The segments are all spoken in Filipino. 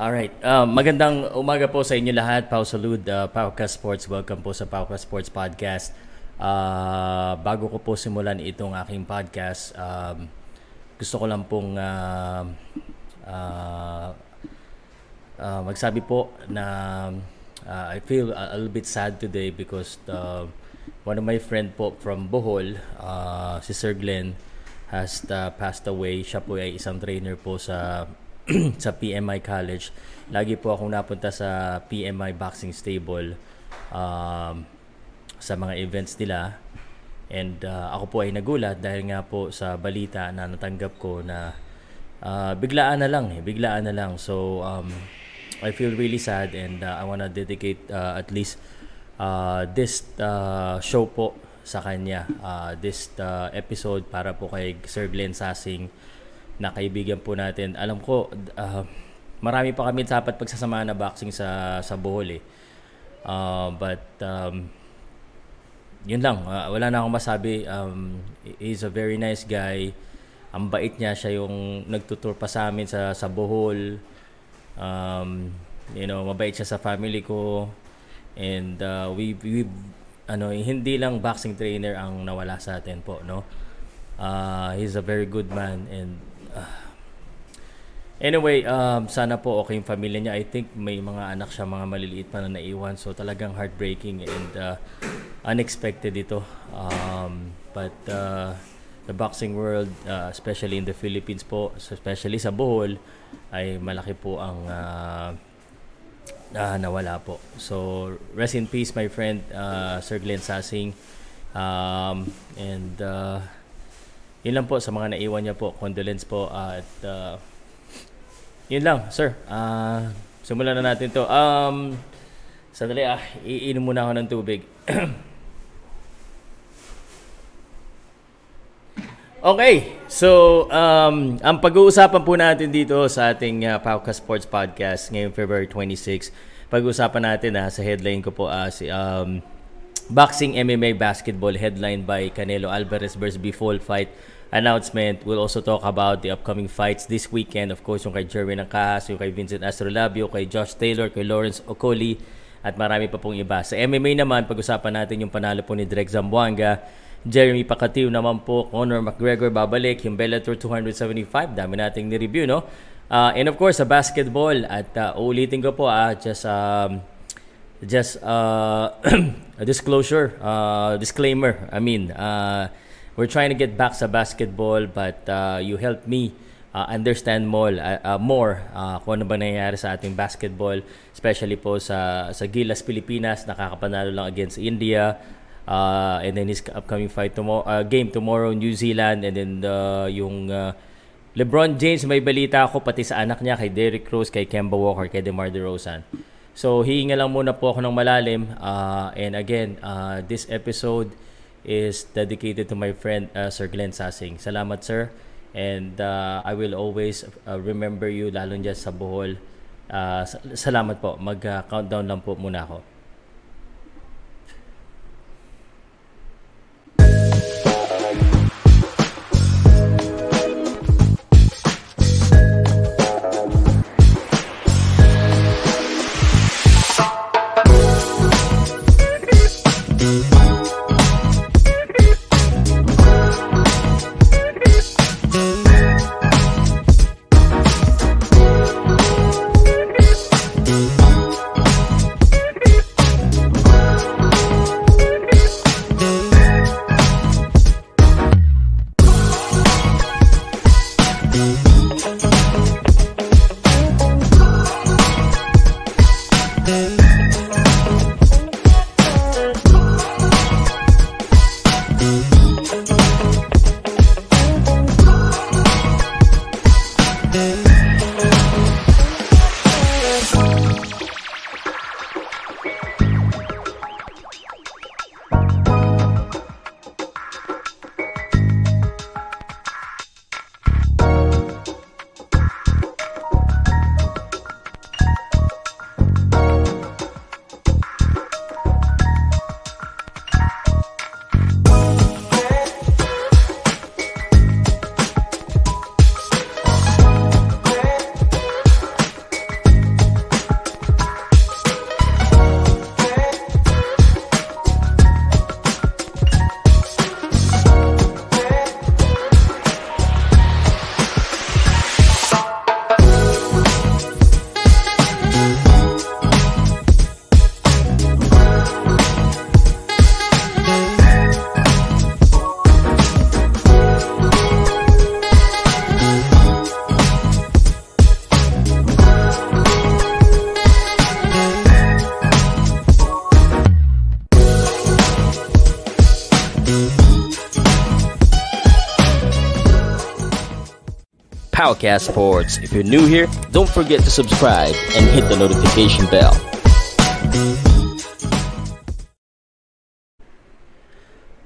Alright, uh, magandang umaga po sa inyo lahat. Pau Salud, uh, Pauka Sports. Welcome po sa Pauka Sports Podcast. Uh, bago ko po simulan itong aking podcast, um, gusto ko lang pong uh, uh, uh, magsabi po na uh, I feel a, a little bit sad today because uh, one of my friend po from Bohol, uh, si Sir Glenn, has uh, passed away. Siya po ay isang trainer po sa sa PMI College. Lagi po akong napunta sa PMI Boxing Stable um, sa mga events nila. And uh, ako po ay nagulat dahil nga po sa balita na natanggap ko na uh, biglaan na lang eh, biglaan na lang. So um, I feel really sad and uh, I wanna dedicate uh, at least uh, this uh, show po sa kanya. Uh, this uh, episode para po kay Sir Glenn Sasing na kaibigan po natin. Alam ko, uh, marami pa kami dapat pagsasama na boxing sa sa Bohol eh. Uh, but um, yun lang, uh, wala na akong masabi. Um, he's a very nice guy. Ang bait niya, siya yung nagtutur pa sa amin sa, sa Bohol. Um, you know, mabait siya sa family ko. And uh, we, we, ano, hindi lang boxing trainer ang nawala sa atin po, no? Uh, he's a very good man and Anyway, um, sana po okay yung pamilya niya. I think may mga anak siya, mga maliliit pa na naiwan. So talagang heartbreaking and uh, unexpected ito. Um, but uh, the boxing world, uh, especially in the Philippines po, especially sa Bohol, ay malaki po ang uh, uh, nawala po. So rest in peace my friend uh, Sir Glenn Sasing. Um, and uh, yun lang po sa mga naiwan niya po. Condolence po at uh, yun lang, sir. Uh, simulan na natin to. Um, sandali ah, iinom muna ako ng tubig. okay, so um, ang pag-uusapan po natin dito sa ating uh, Pauka Sports Podcast ngayong February 26, pag-uusapan natin ah, sa headline ko po ah, si um, Boxing MMA Basketball headline by Canelo Alvarez versus Bifol fight announcement. We'll also talk about the upcoming fights this weekend. Of course, yung kay Jerwin Acas, yung kay Vincent Astrolabio, kay Josh Taylor, kay Lawrence Okoli, at marami pa pong iba. Sa MMA naman, pag-usapan natin yung panalo po ni Drek Zamboanga, Jeremy Pacatiw naman po, Conor McGregor babalik, yung Bellator 275, dami nating ni-review, no? Uh, and of course, sa basketball, at uh, uulitin ko po, ah, just um, just uh, a disclosure, uh, disclaimer. I mean, uh, we're trying to get back sa basketball, but uh, you helped me uh, understand more, uh, uh, more uh, kung ano ba nangyayari sa ating basketball, especially po sa sa Gilas Pilipinas, nakakapanalo lang against India. Uh, and then his upcoming fight tomorrow, uh, game tomorrow New Zealand and then uh, yung uh, LeBron James may balita ako pati sa anak niya kay Derrick Rose, kay Kemba Walker, kay DeMar DeRozan. So, hihinga lang muna po ako ng malalim. Uh, and again, uh, this episode is dedicated to my friend uh, Sir Glenn Sasing. Salamat, sir. And uh, I will always uh, remember you, lalo dyan sa Bohol. Uh, salamat po. Mag-countdown uh, lang po muna ako. Powercast Sports. If you're new here, don't forget to subscribe and hit the notification bell.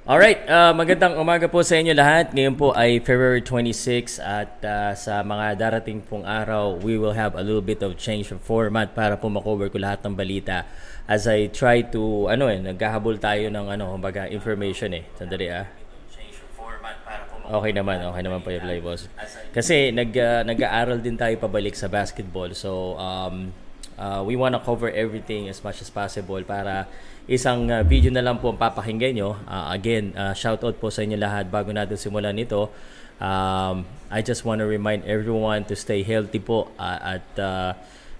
Alright, uh, magandang umaga po sa inyo lahat. Ngayon po ay February 26 at uh, sa mga darating pong araw, we will have a little bit of change of format para po makover ko lahat ng balita as I try to, ano eh, naghahabol tayo ng ano, kumbaga information eh. Sandali ah. Okay naman, okay naman po yung play boss. Kasi nag, uh, nag-aaral din tayo pabalik sa basketball. So, um, uh, we wanna cover everything as much as possible para isang uh, video na lang po ang papakinggan nyo. Uh, again, uh, shout out po sa inyo lahat bago natin simulan ito. Um, I just want to remind everyone to stay healthy po uh, at uh,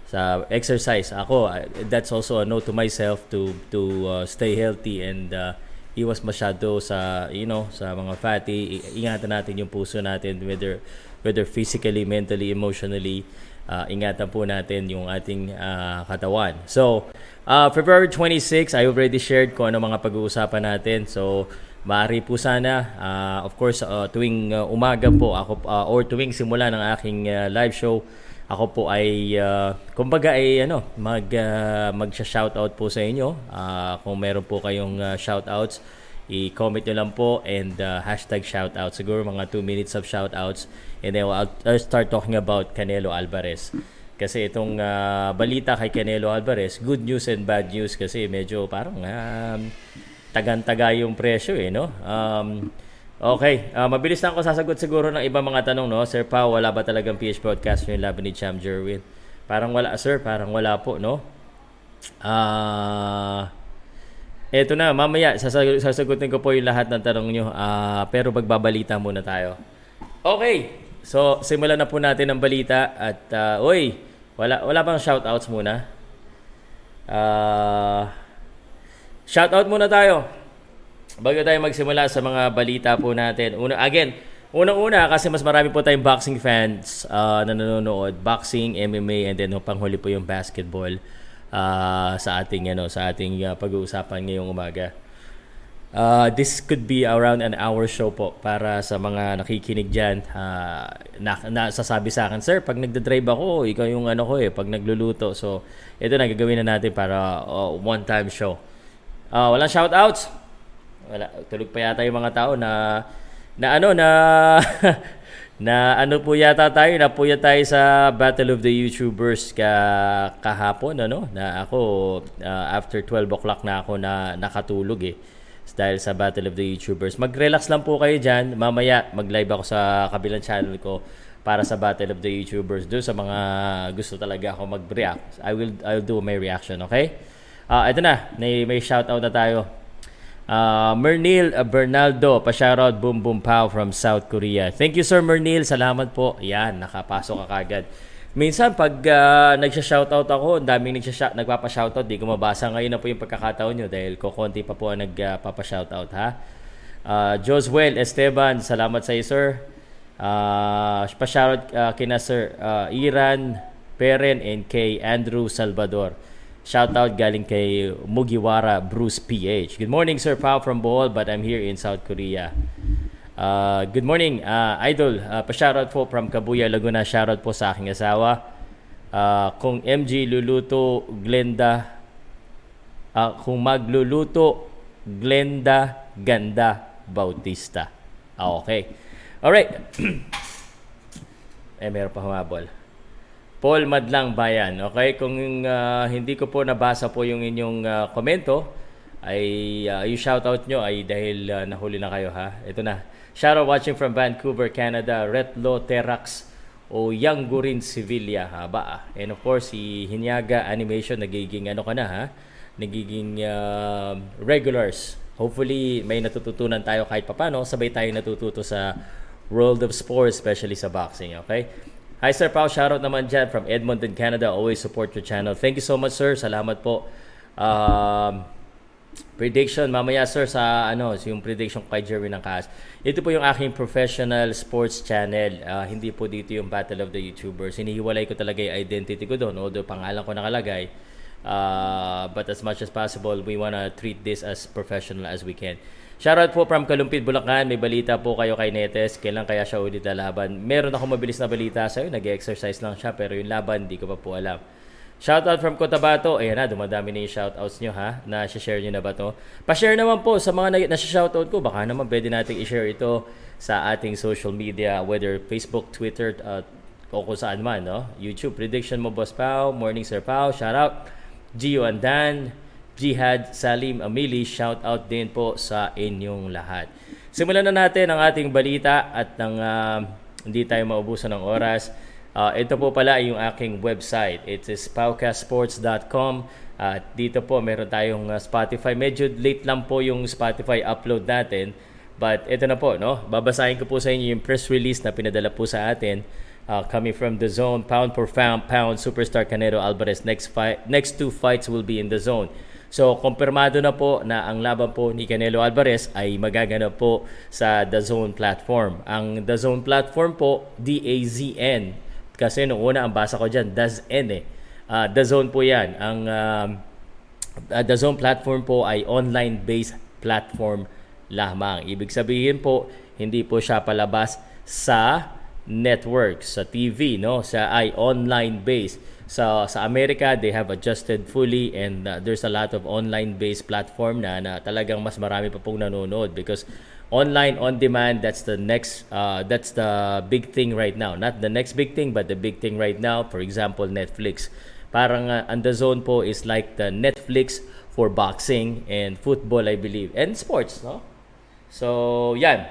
sa exercise. Ako, that's also a note to myself to to uh, stay healthy and uh, iwas masyado sa you know sa mga fatty. Ingatan natin yung puso natin whether whether physically, mentally, emotionally uh, ingatan po natin yung ating uh, katawan. So, uh, February 26, I already shared kung ano mga pag-uusapan natin. So, maaari po sana, uh, of course, uh, tuwing uh, umaga po ako uh, or tuwing simula ng aking uh, live show, ako po ay uh, kumbaga ay ano, mag uh, magsha-shoutout po sa inyo. Uh, kung meron po kayong uh, shoutouts, i-comment nyo lang po and uh, hashtag shoutout. Siguro mga 2 minutes of shoutouts And then I'll, I'll start talking about Canelo Alvarez. Kasi itong uh, balita kay Canelo Alvarez, good news and bad news kasi medyo parang um, tagan-taga yung presyo eh, no? Um, okay, uh, mabilis lang ako sasagot siguro ng ibang mga tanong, no? Sir Pao, wala ba talagang PH Broadcast yung laban ni Cham Jerwin? Parang wala, sir. Parang wala po, no? Ah... Uh, eto na, mamaya sasag- sasagutin ko po yung lahat ng tanong nyo. Uh, pero magbabalita muna tayo. Okay, So, simulan na po natin ang balita at uh, oy, wala wala bang shoutouts muna? Uh, shoutout muna tayo. Bago tayo magsimula sa mga balita po natin. Una again, unang-una kasi mas marami po tayong boxing fans uh, na nanonood, boxing, MMA and then no, panghuli po yung basketball uh, sa ating ano, sa ating uh, pag-uusapan ngayong umaga. Uh, this could be around an hour show po para sa mga nakikinig dyan. Uh, na, nasasabi sa akin, Sir, pag nagda-drive ako, ikaw yung ano ko eh, pag nagluluto. So, ito na, gagawin na natin para uh, one-time show. Uh, walang shoutouts? Wala. Tulog pa yata yung mga tao na, na ano, na, na ano po yata tayo, na po tayo sa Battle of the YouTubers ka, kahapon, ano, na ako, uh, after 12 o'clock na ako na nakatulog eh dahil sa Battle of the YouTubers. Mag-relax lang po kayo dyan. Mamaya, mag-live ako sa kabilang channel ko para sa Battle of the YouTubers. Doon sa mga gusto talaga ako mag-react. I will I'll do my reaction, okay? Uh, ito na, may, may shoutout na tayo. Uh, Mernil Bernaldo, pa-shoutout Boom Boom Pow from South Korea. Thank you, Sir Mernil. Salamat po. Yan, nakapasok ka kagad. Minsan pag uh, nagsha-shoutout ako, ang daming nagsha nagpapa-shoutout, di ko mabasa. Ngayon na po yung pagkakataon nyo dahil ko konti pa po ang nagpapa-shoutout ha. Uh, Joswell Esteban, salamat sa iyo sir. Uh, pa-shoutout uh, kina sir uh, Iran Peren and kay Andrew Salvador. Shoutout galing kay Mugiwara Bruce PH. Good morning Sir Pao from Bohol but I'm here in South Korea. Uh, good morning, uh, Idol. Uh, pa-shoutout po from Kabuya, Laguna. Shoutout po sa aking asawa. Uh, kung MG luluto, Glenda. Uh, kung magluluto, Glenda Ganda Bautista. Ah, okay. Alright. eh, meron pa humabol. Paul Madlang Bayan. Okay? Kung uh, hindi ko po nabasa po yung inyong uh, komento, ay uh, yung shoutout nyo ay dahil uh, nahuli na kayo ha. Ito na. Shoutout watching from Vancouver, Canada, Retlo Terax o Young Gurin Sevilla. Haba ah. And of course, si Hinyaga Animation, nagiging ano ka na ha? Nagiging uh, regulars. Hopefully, may natututunan tayo kahit papano. Sabay tayo natututo sa world of sports, especially sa boxing. Okay? Hi Sir Pao, shoutout naman dyan from Edmonton, Canada. Always support your channel. Thank you so much sir. Salamat po. Um, Prediction mamaya sir sa ano, yung prediction kay Jerry ng Kaas. Ito po yung aking professional sports channel. Uh, hindi po dito yung Battle of the YouTubers. Hinihiwalay ko talaga yung identity ko doon. Although pangalan ko nakalagay. Uh, but as much as possible, we wanna treat this as professional as we can. Shoutout po from Kalumpit, Bulacan. May balita po kayo kay Netes. Kailan kaya siya ulit lalaban? Meron ako mabilis na balita sa'yo. Nag-exercise lang siya pero yung laban, di ko pa po alam. Shoutout from Cotabato. Ayan na, dumadami na yung shoutouts nyo ha. Na-share nyo na ba to? Pa-share naman po sa mga na-shoutout ko. Baka naman pwede natin i-share ito sa ating social media, whether Facebook, Twitter, uh, o kung saan man. No? YouTube, prediction mo, Boss Pao. Morning, Sir Pao. Shoutout. Gio Andan. Jihad Salim Amili, shout out din po sa inyong lahat. Simulan na natin ang ating balita at nang uh, hindi tayo maubusan ng oras. Uh, ito po pala yung aking website. It is paucasports.com at dito po meron tayong uh, Spotify. Medyo late lang po yung Spotify upload natin. But ito na po, no? Babasahin ko po sa inyo yung press release na pinadala po sa atin uh, coming from the zone. Pound for pound, pound superstar Canelo Alvarez next fight, next two fights will be in the zone. So, kumpirmado na po na ang laban po ni Canelo Alvarez ay magaganap po sa The Zone platform. Ang The Zone platform po, D-A-Z-N. Kasi nung una, ang basa ko dyan, DAZN eh. Uh, The Zone po yan. Ang uh, The Zone platform po ay online-based platform lamang. Ibig sabihin po, hindi po siya palabas sa network, sa TV, no? Sa ay online-based sa sa Amerika they have adjusted fully and uh, there's a lot of online based platform na na talagang mas marami pa pong nanonood because online on demand that's the next uh, that's the big thing right now. Not the next big thing but the big thing right now for example Netflix. Parang uh, and the zone po is like the Netflix for boxing and football I believe and sports no? So yan.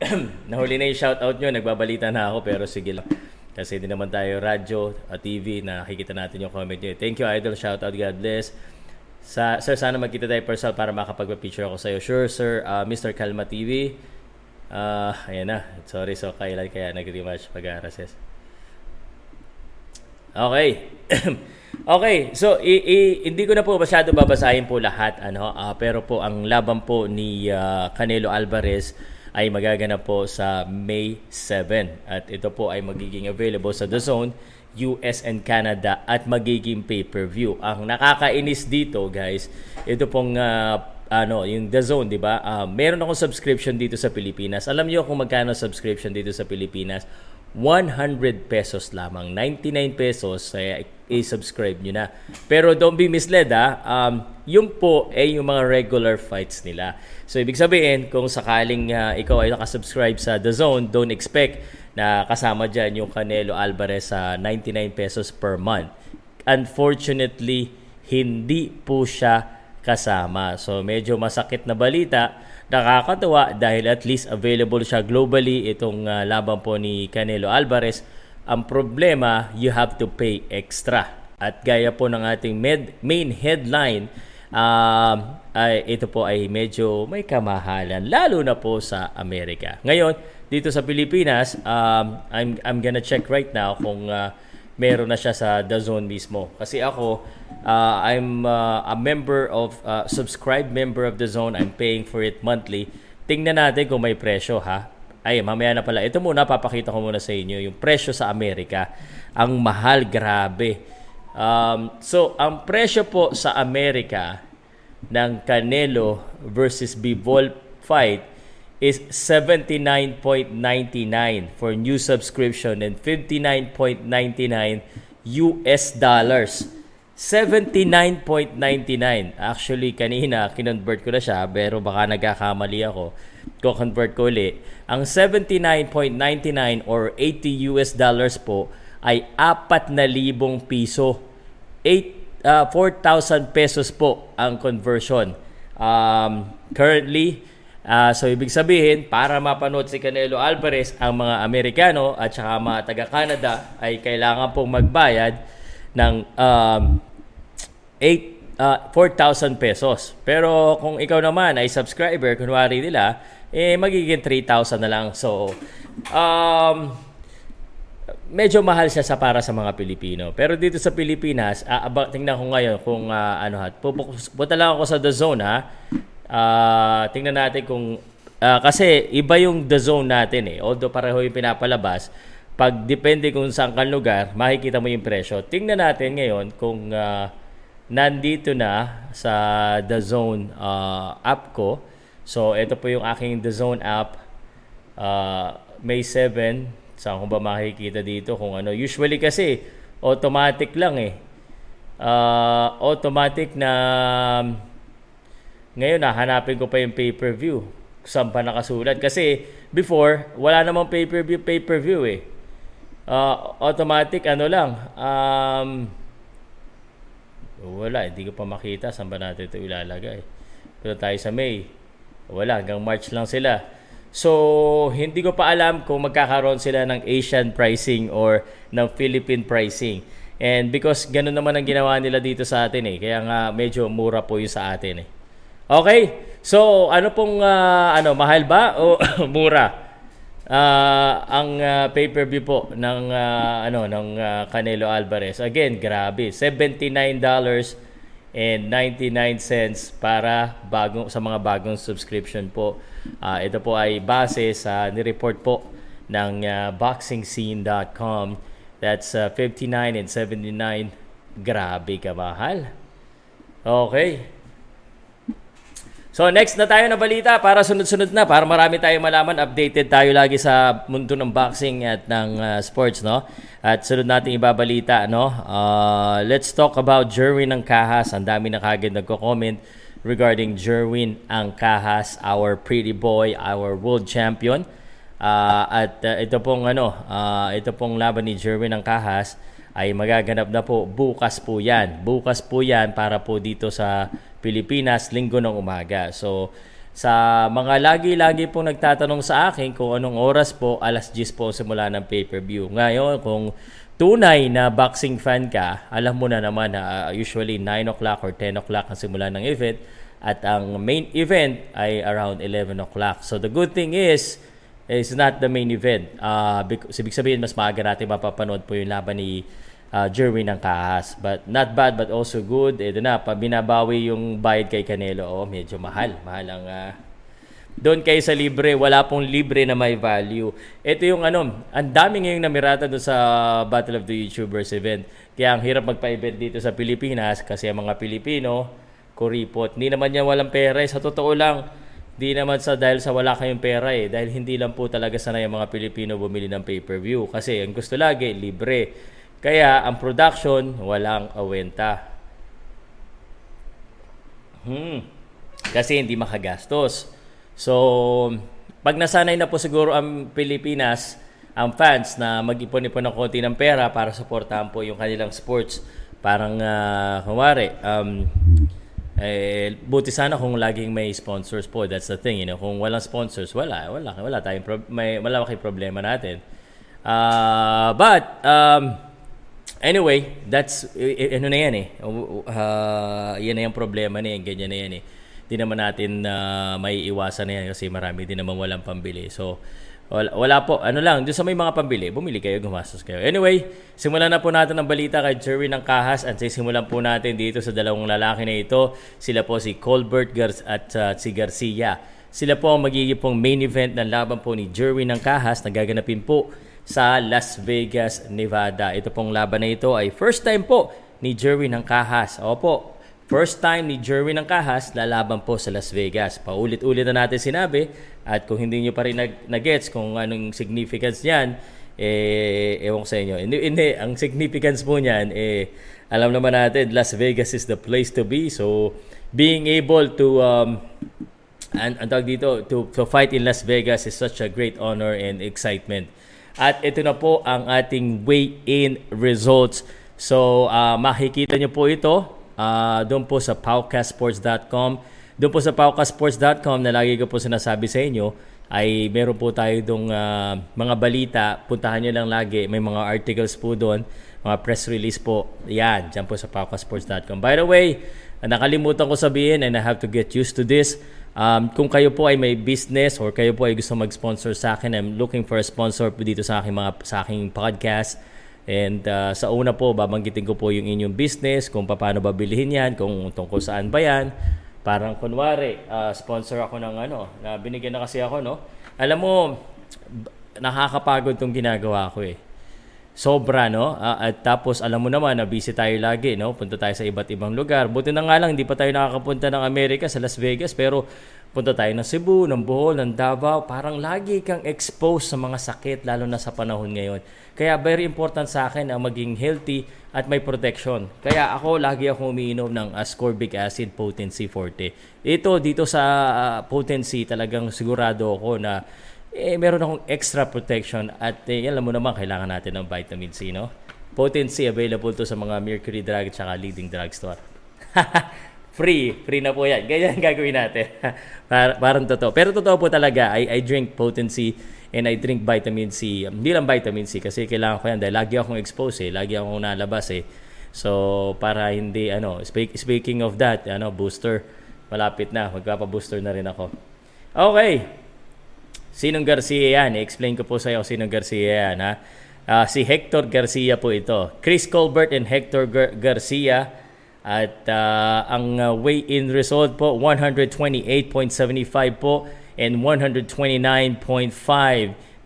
Nahuli na yung shoutout nyo nagbabalita na ako pero sige lang kasi hindi naman tayo radyo at TV na nakikita natin yung comment nyo. Thank you, Idol. Shout out, God bless. Sa, sir, sana magkita tayo personal para makapag-picture ako sa'yo. Sure, sir. Uh, Mr. Kalma TV. Uh, ayan na. Sorry, so kailan kaya nag-rematch pag-arases. Okay. okay, so i- i- hindi ko na po masyado babasahin po lahat ano, uh, pero po ang laban po ni uh, Canelo Alvarez ay magaganap po sa May 7. At ito po ay magiging available sa The Zone, US and Canada at magiging pay-per-view. Ang nakakainis dito, guys, ito pong uh, ano, yung The Zone, 'di ba? Uh, meron akong subscription dito sa Pilipinas. Alam niyo kung magkano subscription dito sa Pilipinas? 100 pesos lamang. 99 pesos, kaya i-subscribe nyo na. Pero don't be misled ha. Um, yung po ay yung mga regular fights nila. So ibig sabihin, kung sakaling uh, ikaw ay nakasubscribe sa The Zone, don't expect na kasama dyan yung Canelo Alvarez sa 99 pesos per month. Unfortunately, hindi po siya kasama. So medyo masakit na balita Nakakatuwa dahil at least available siya globally itong uh, laban po ni Canelo Alvarez. Ang problema, you have to pay extra. At gaya po ng ating med, main headline, uh, ay, ito po ay medyo may kamahalan, lalo na po sa Amerika. Ngayon, dito sa Pilipinas, um, I'm, I'm gonna check right now kung uh, meron na siya sa The Zone mismo. Kasi ako, uh, I'm uh, a member of, uh, subscribed member of the zone. I'm paying for it monthly. Tingnan natin kung may presyo ha. Ay, mamaya na pala. Ito muna, papakita ko muna sa inyo yung presyo sa Amerika. Ang mahal, grabe. Um, so, ang presyo po sa Amerika ng Canelo versus Bivol fight is 79.99 for new subscription and 59.99 US dollars. 79.99. Actually, kanina, kinonvert ko na siya, pero baka nagkakamali ako. Ko-convert ko ulit. Ang 79.99 or 80 US dollars po ay 4,000 piso. 8, uh, 4,000 pesos po ang conversion. Um, currently, uh, so ibig sabihin, para mapanood si Canelo Alvarez, ang mga Amerikano at saka mga taga-Canada ay kailangan pong magbayad ng um, 8 uh, 4,000 pesos. Pero kung ikaw naman ay subscriber, kunwari nila, eh magiging 3,000 na lang. So, um, medyo mahal siya sa para sa mga Pilipino. Pero dito sa Pilipinas, uh, aba, tingnan ko ngayon kung uh, ano ha. Punta lang ako sa The Zone ha. Uh, tingnan natin kung uh, kasi iba yung The Zone natin eh. Although pareho yung pinapalabas, pag depende kung saan kang lugar, makikita mo yung presyo. Tingnan natin ngayon kung uh, nandito na sa The Zone uh, app ko. So, ito po yung aking The Zone app. Uh, May 7. Saan ko ba makikita dito kung ano. Usually kasi, automatic lang eh. Uh, automatic na ngayon hahanapin ko pa yung pay-per-view. Saan pa nakasulat? Kasi before, wala namang pay-per-view, pay-per-view eh. Uh, automatic ano lang. Um, wala, hindi ko pa makita saan ba natin ito ilalagay. Pero tayo sa May. Wala, hanggang March lang sila. So, hindi ko pa alam kung magkakaroon sila ng Asian pricing or ng Philippine pricing. And because ganun naman ang ginawa nila dito sa atin eh. Kaya nga medyo mura po yung sa atin eh. Okay? So, ano pong uh, ano, mahal ba o mura? uh, ang uh, pay-per-view po ng uh, ano ng uh, Canelo Alvarez. Again, grabe. $79 and 99 cents para bagong sa mga bagong subscription po. Uh, ito po ay base sa ni-report po ng uh, boxingscene.com. That's uh, 59 and 79. Grabe kamahal. Okay. So next na tayo na balita para sunod-sunod na para marami tayong malaman, updated tayo lagi sa mundo ng boxing at ng uh, sports, no? At sunod nating ibabalita, no? Uh, let's talk about Jerwin ng Kahas. Ang dami na kagad nagko-comment regarding Jerwin ang Kahas, our pretty boy, our world champion. Uh, at uh, ito pong ano, uh, ito pong laban ni Jerwin ng Kahas ay magaganap na po bukas po 'yan. Bukas po 'yan para po dito sa Pilipinas, linggo ng umaga. So, sa mga lagi-lagi pong nagtatanong sa akin kung anong oras po, alas 10 po simula ng pay-per-view. Ngayon, kung tunay na boxing fan ka, alam mo na naman na uh, usually 9 o'clock or 10 o'clock ang simula ng event at ang main event ay around 11 o'clock. So the good thing is, is not the main event. Uh, because, ibig sabihin, mas maaga natin mapapanood po yung laban ni uh, Jerwin ng Kahas. But not bad but also good. Ito na, pa binabawi yung bayad kay Canelo. Oh, medyo mahal. Mahal ang uh, doon kayo sa libre, wala pong libre na may value. Ito yung ano, ang dami ngayong namirata doon sa Battle of the YouTubers event. Kaya ang hirap magpa-event dito sa Pilipinas kasi ang mga Pilipino, kuripot. Hindi naman yan walang pera. Eh. Sa totoo lang, hindi naman sa dahil sa wala kayong pera eh. Dahil hindi lang po talaga sanay ang mga Pilipino bumili ng pay-per-view. Kasi ang gusto lagi, libre. Kaya ang production, walang awenta. Hmm. Kasi hindi makagastos. So, pag nasanay na po siguro ang Pilipinas, ang fans na mag-ipon-ipon ng konti ng pera para suportahan po yung kanilang sports. Parang, uh, kumari, um, eh, buti sana kung laging may sponsors po. That's the thing, you know. Kung walang sponsors, wala. Wala, wala tayong pro- may, wala kay problema natin. Uh, but, um, Anyway, that's, ano na yan eh. Uh, yan na yung problema na yan, ganyan na yan eh. Hindi naman natin uh, may iwasan na yan kasi marami din naman walang pambili. So, wala, wala po. Ano lang, doon sa may mga pambili, bumili kayo, gumastos kayo. Anyway, simulan na po natin ang balita kay Jerry ng Kahas at simulan po natin dito sa dalawang lalaki na ito. Sila po si Colbert Gar- at uh, si Garcia. Sila po ang magiging pong main event ng laban po ni Jerry ng Kahas na gaganapin po sa Las Vegas, Nevada. Ito pong laban na ito ay first time po ni Jerwin ng Kahas. Opo, first time ni Jerwin ng Kahas lalaban po sa Las Vegas. Paulit-ulit na natin sinabi at kung hindi nyo pa rin nag-gets kung anong significance niyan, eh, ewan ko sa inyo. Hindi, hindi, ang significance po niyan, eh, alam naman natin, Las Vegas is the place to be. So, being able to, um, and, ang tawag dito, to, to fight in Las Vegas is such a great honor and excitement. At ito na po ang ating weigh-in results. So, uh, makikita nyo po ito uh, doon po sa paucasports.com. Doon po sa paucasports.com na lagi ko po sinasabi sa inyo, ay meron po tayo dong uh, mga balita. Puntahan nyo lang lagi. May mga articles po doon, mga press release po. Yan, dyan po sa paucasports.com. By the way, nakalimutan ko sabihin and I have to get used to this. Um, kung kayo po ay may business or kayo po ay gusto mag-sponsor sa akin, I'm looking for a sponsor po dito sa aking mga sa aking podcast. And uh, sa una po, babanggitin ko po yung inyong business, kung paano ba bilhin yan, kung tungkol saan ba yan. Parang kunwari, uh, sponsor ako ng ano, na binigyan na kasi ako, no? Alam mo, nakakapagod tong ginagawa ko eh. Sobra no? Uh, at tapos alam mo naman na busy tayo lagi no? Punta tayo sa iba't ibang lugar. Buti na nga lang hindi pa tayo nakakapunta ng Amerika sa Las Vegas pero punta tayo ng Cebu ng Bohol ng Davao. Parang lagi kang exposed sa mga sakit lalo na sa panahon ngayon. Kaya very important sa akin ang maging healthy at may protection. Kaya ako lagi ako umiinom ng ascorbic acid potency forte ito dito sa uh, potency talagang sigurado ako na eh, meron akong extra protection at eh, alam mo naman, kailangan natin ng vitamin C, no? Potency available to sa mga Mercury Drug at saka leading drugstore. free, free na po yan. Ganyan gagawin natin. Par- parang totoo. Pero totoo po talaga, I, I drink potency and I drink vitamin C. Hindi lang vitamin C kasi kailangan ko yan dahil lagi akong exposed eh. Lagi akong nalabas eh. So, para hindi, ano, speak, speaking of that, ano, booster, malapit na. Magpapa-booster na rin ako. Okay. Sinong Garcia yan? I-explain ko po sa iyo sinong Garcia yan. Ha? Uh, si Hector Garcia po ito. Chris Colbert and Hector Gar- Garcia. At uh, ang uh, weigh-in result po, 128.75 po and 129.5.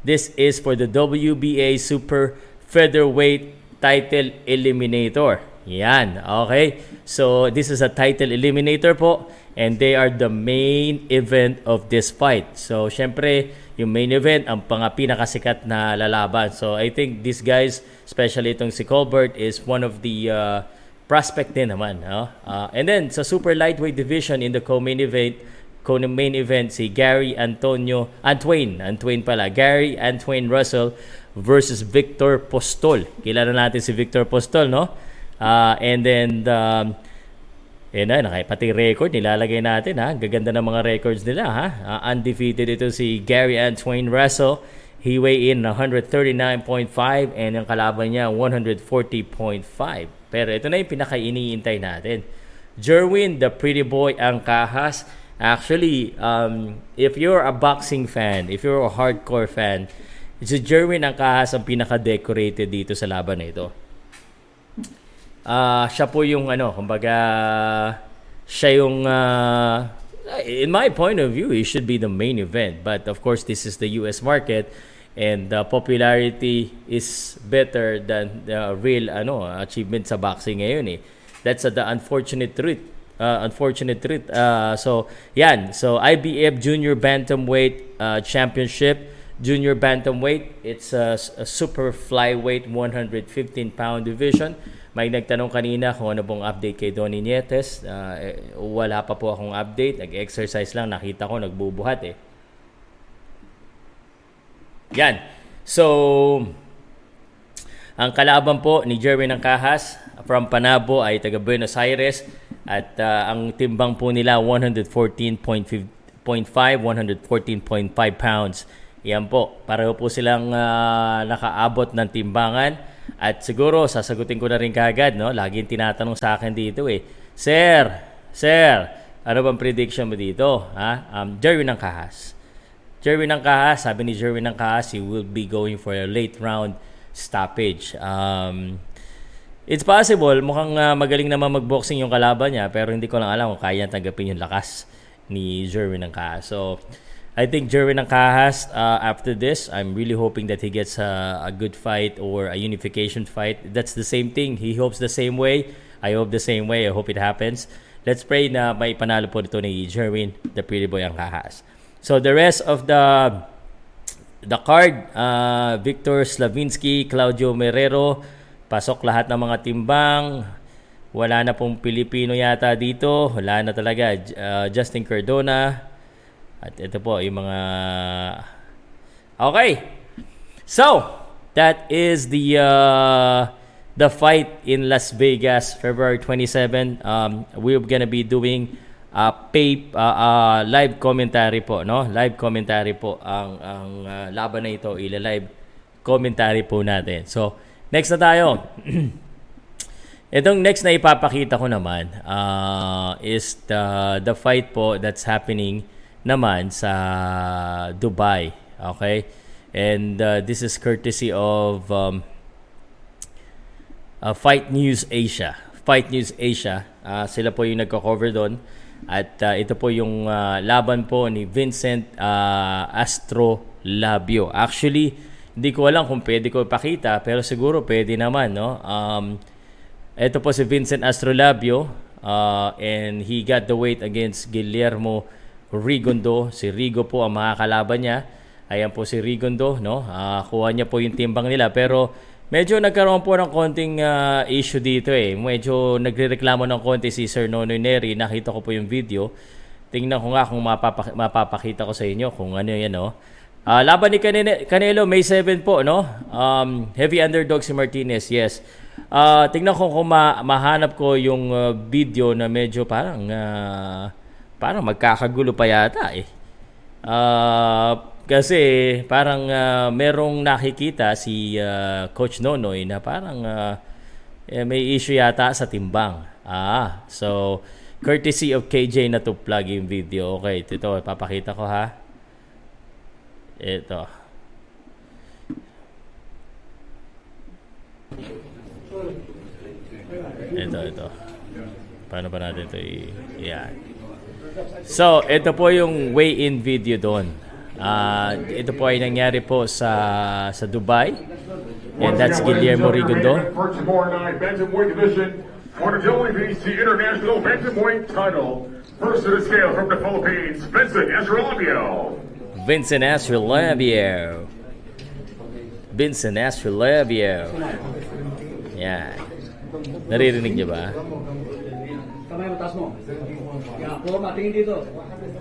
This is for the WBA Super Featherweight Title Eliminator. Yan, okay? So, this is a title eliminator po and they are the main event of this fight. So, syempre, yung main event, ang pang pinakasikat na lalaban. So, I think these guys, especially itong si Colbert, is one of the uh, prospect din naman. No? Uh, and then, sa super lightweight division in the co-main event, co-main event, si Gary Antonio, Antwain, Antwain pala, Gary Antwain Russell versus Victor Postol. Kilala natin si Victor Postol, no? Uh, and then, um, eh na, naka, pati record nilalagay natin ha. Gaganda ng mga records nila ha. Uh, undefeated ito si Gary Antoine Russell. He weigh in 139.5 and ang kalaban niya 140.5. Pero ito na yung pinaka-iniintay natin. Jerwin, the pretty boy ang kahas. Actually, um, if you're a boxing fan, if you're a hardcore fan, si Jerwin ang kahas ang pinaka-decorated dito sa laban na ito uh, siya po yung ano, kumbaga siya yung uh, in my point of view, he should be the main event. But of course, this is the US market and the popularity is better than the real ano achievement sa boxing ngayon eh. That's uh, the unfortunate truth. Uh, unfortunate truth. Uh, so, yan. So, IBF Junior Bantamweight uh, Championship. Junior Bantamweight. It's a, a super flyweight 115 pound division. May nagtanong kanina kung ano pong update kay Donnie Nietes. Uh, wala pa po akong update. Nag-exercise lang. Nakita ko nagbubuhat eh. Yan. So, ang kalaban po ni Jerwin ng Kahas from Panabo ay taga Buenos Aires at uh, ang timbang po nila 114.5 114.5 pounds. Yan po. Pareho po silang uh, nakaabot ng timbangan. At siguro, sasagutin ko na rin kagad, no? Laging tinatanong sa akin dito eh, Sir, Sir, ano bang prediction mo dito? Ha? Um, Jerwin ng Kahas. Jerwin ng Kahas, sabi ni Jerwin ng Kahas, he will be going for a late round stoppage. Um, it's possible, mukhang uh, magaling naman magboxing yung kalaban niya, pero hindi ko lang alam kung kaya tanggapin yung lakas ni Jerwin ng Kahas. So, I think Jerwin Angkahas, uh, after this, I'm really hoping that he gets a, a good fight or a unification fight. That's the same thing. He hopes the same way. I hope the same way. I hope it happens. Let's pray na may panalo po dito ni Jerwin, the pretty boy Angkahas. So the rest of the the card, uh, Victor Slavinsky, Claudio Merero, pasok lahat ng mga timbang. Wala na pong Pilipino yata dito. Wala na talaga. Uh, Justin Cardona, at ito po yung mga Okay. So, that is the uh, the fight in Las Vegas February 27. Um, we're gonna be doing a pay uh, uh, live commentary po, no? Live commentary po ang ang uh, laban na ito, ila-live commentary po natin. So, next na tayo. Itong next na ipapakita ko naman uh, is the the fight po that's happening naman sa Dubai. Okay? And uh, this is courtesy of um, uh, Fight News Asia. Fight News Asia. Uh, sila po yung nagko-cover doon. At uh, ito po yung uh, laban po ni Vincent uh, Astro Labio. Actually, Hindi ko alam kung pwede ko ipakita, pero siguro pwede naman, no? Um, ito po si Vincent Astrolabio, uh, and he got the weight against Guillermo Rigondo. Si Rigo po ang makakalaban niya. Ayan po si Rigondo, no? Uh, kuha niya po yung timbang nila, pero medyo nagkaroon po ng konting uh, issue dito eh. Medyo nagrereklamo ng konti si Sir Nonoy Neri. Nakita ko po yung video. Tingnan ko nga kung mapapak- mapapakita ko sa inyo kung ano yan, no? Uh, laban ni Canelo, Canelo May 7 po, no? Um, heavy underdog si Martinez, yes. Uh, tingnan ko kung ma- mahanap ko yung uh, video na medyo parang uh, parang magkakagulo pa yata eh. Uh, kasi parang uh, merong nakikita si uh, Coach Nonoy na parang uh, may issue yata sa timbang. Ah, so courtesy of KJ na to plug yung video. Okay, ito papakita ko ha. Ito. Ito, ito. Paano ba natin ito i- yan. So, ito po yung weigh-in video doon. Uh, ito po ay nangyari po sa sa Dubai. And that's Guillermo Rigondo. Tomorrow night, bantamweight division, for the International Bantamweight title. First to the scale from the Philippines, Vincent Estrelabio. Vincent Astrolabio. Vincent Astrolabio. Yan. Naririnig niyo ba? Kamay mo, taas mo. Yeah, forma, tingin dito.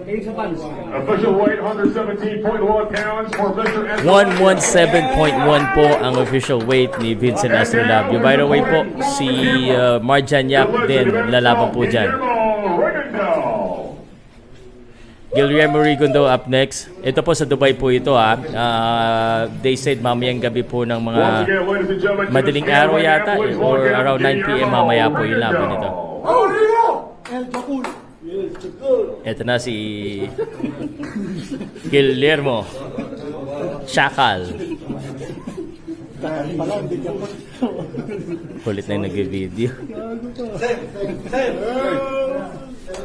Tingin sa pants. Official weight 117.1 pounds for Mr. Estrelabio. 117.1 po ang official weight ni Vincent Astrolabio. By the way po, si uh, Marjan Yap din lalaban po dyan. Guillermo Rigondo up next. Ito po sa Dubai po ito ha. Uh, they said mamayang gabi po ng mga madaling araw yata eh, or around 9 p.m. mamaya po yung laban nito. Ito na si Guillermo Shakal. Kulit na yung nag-video.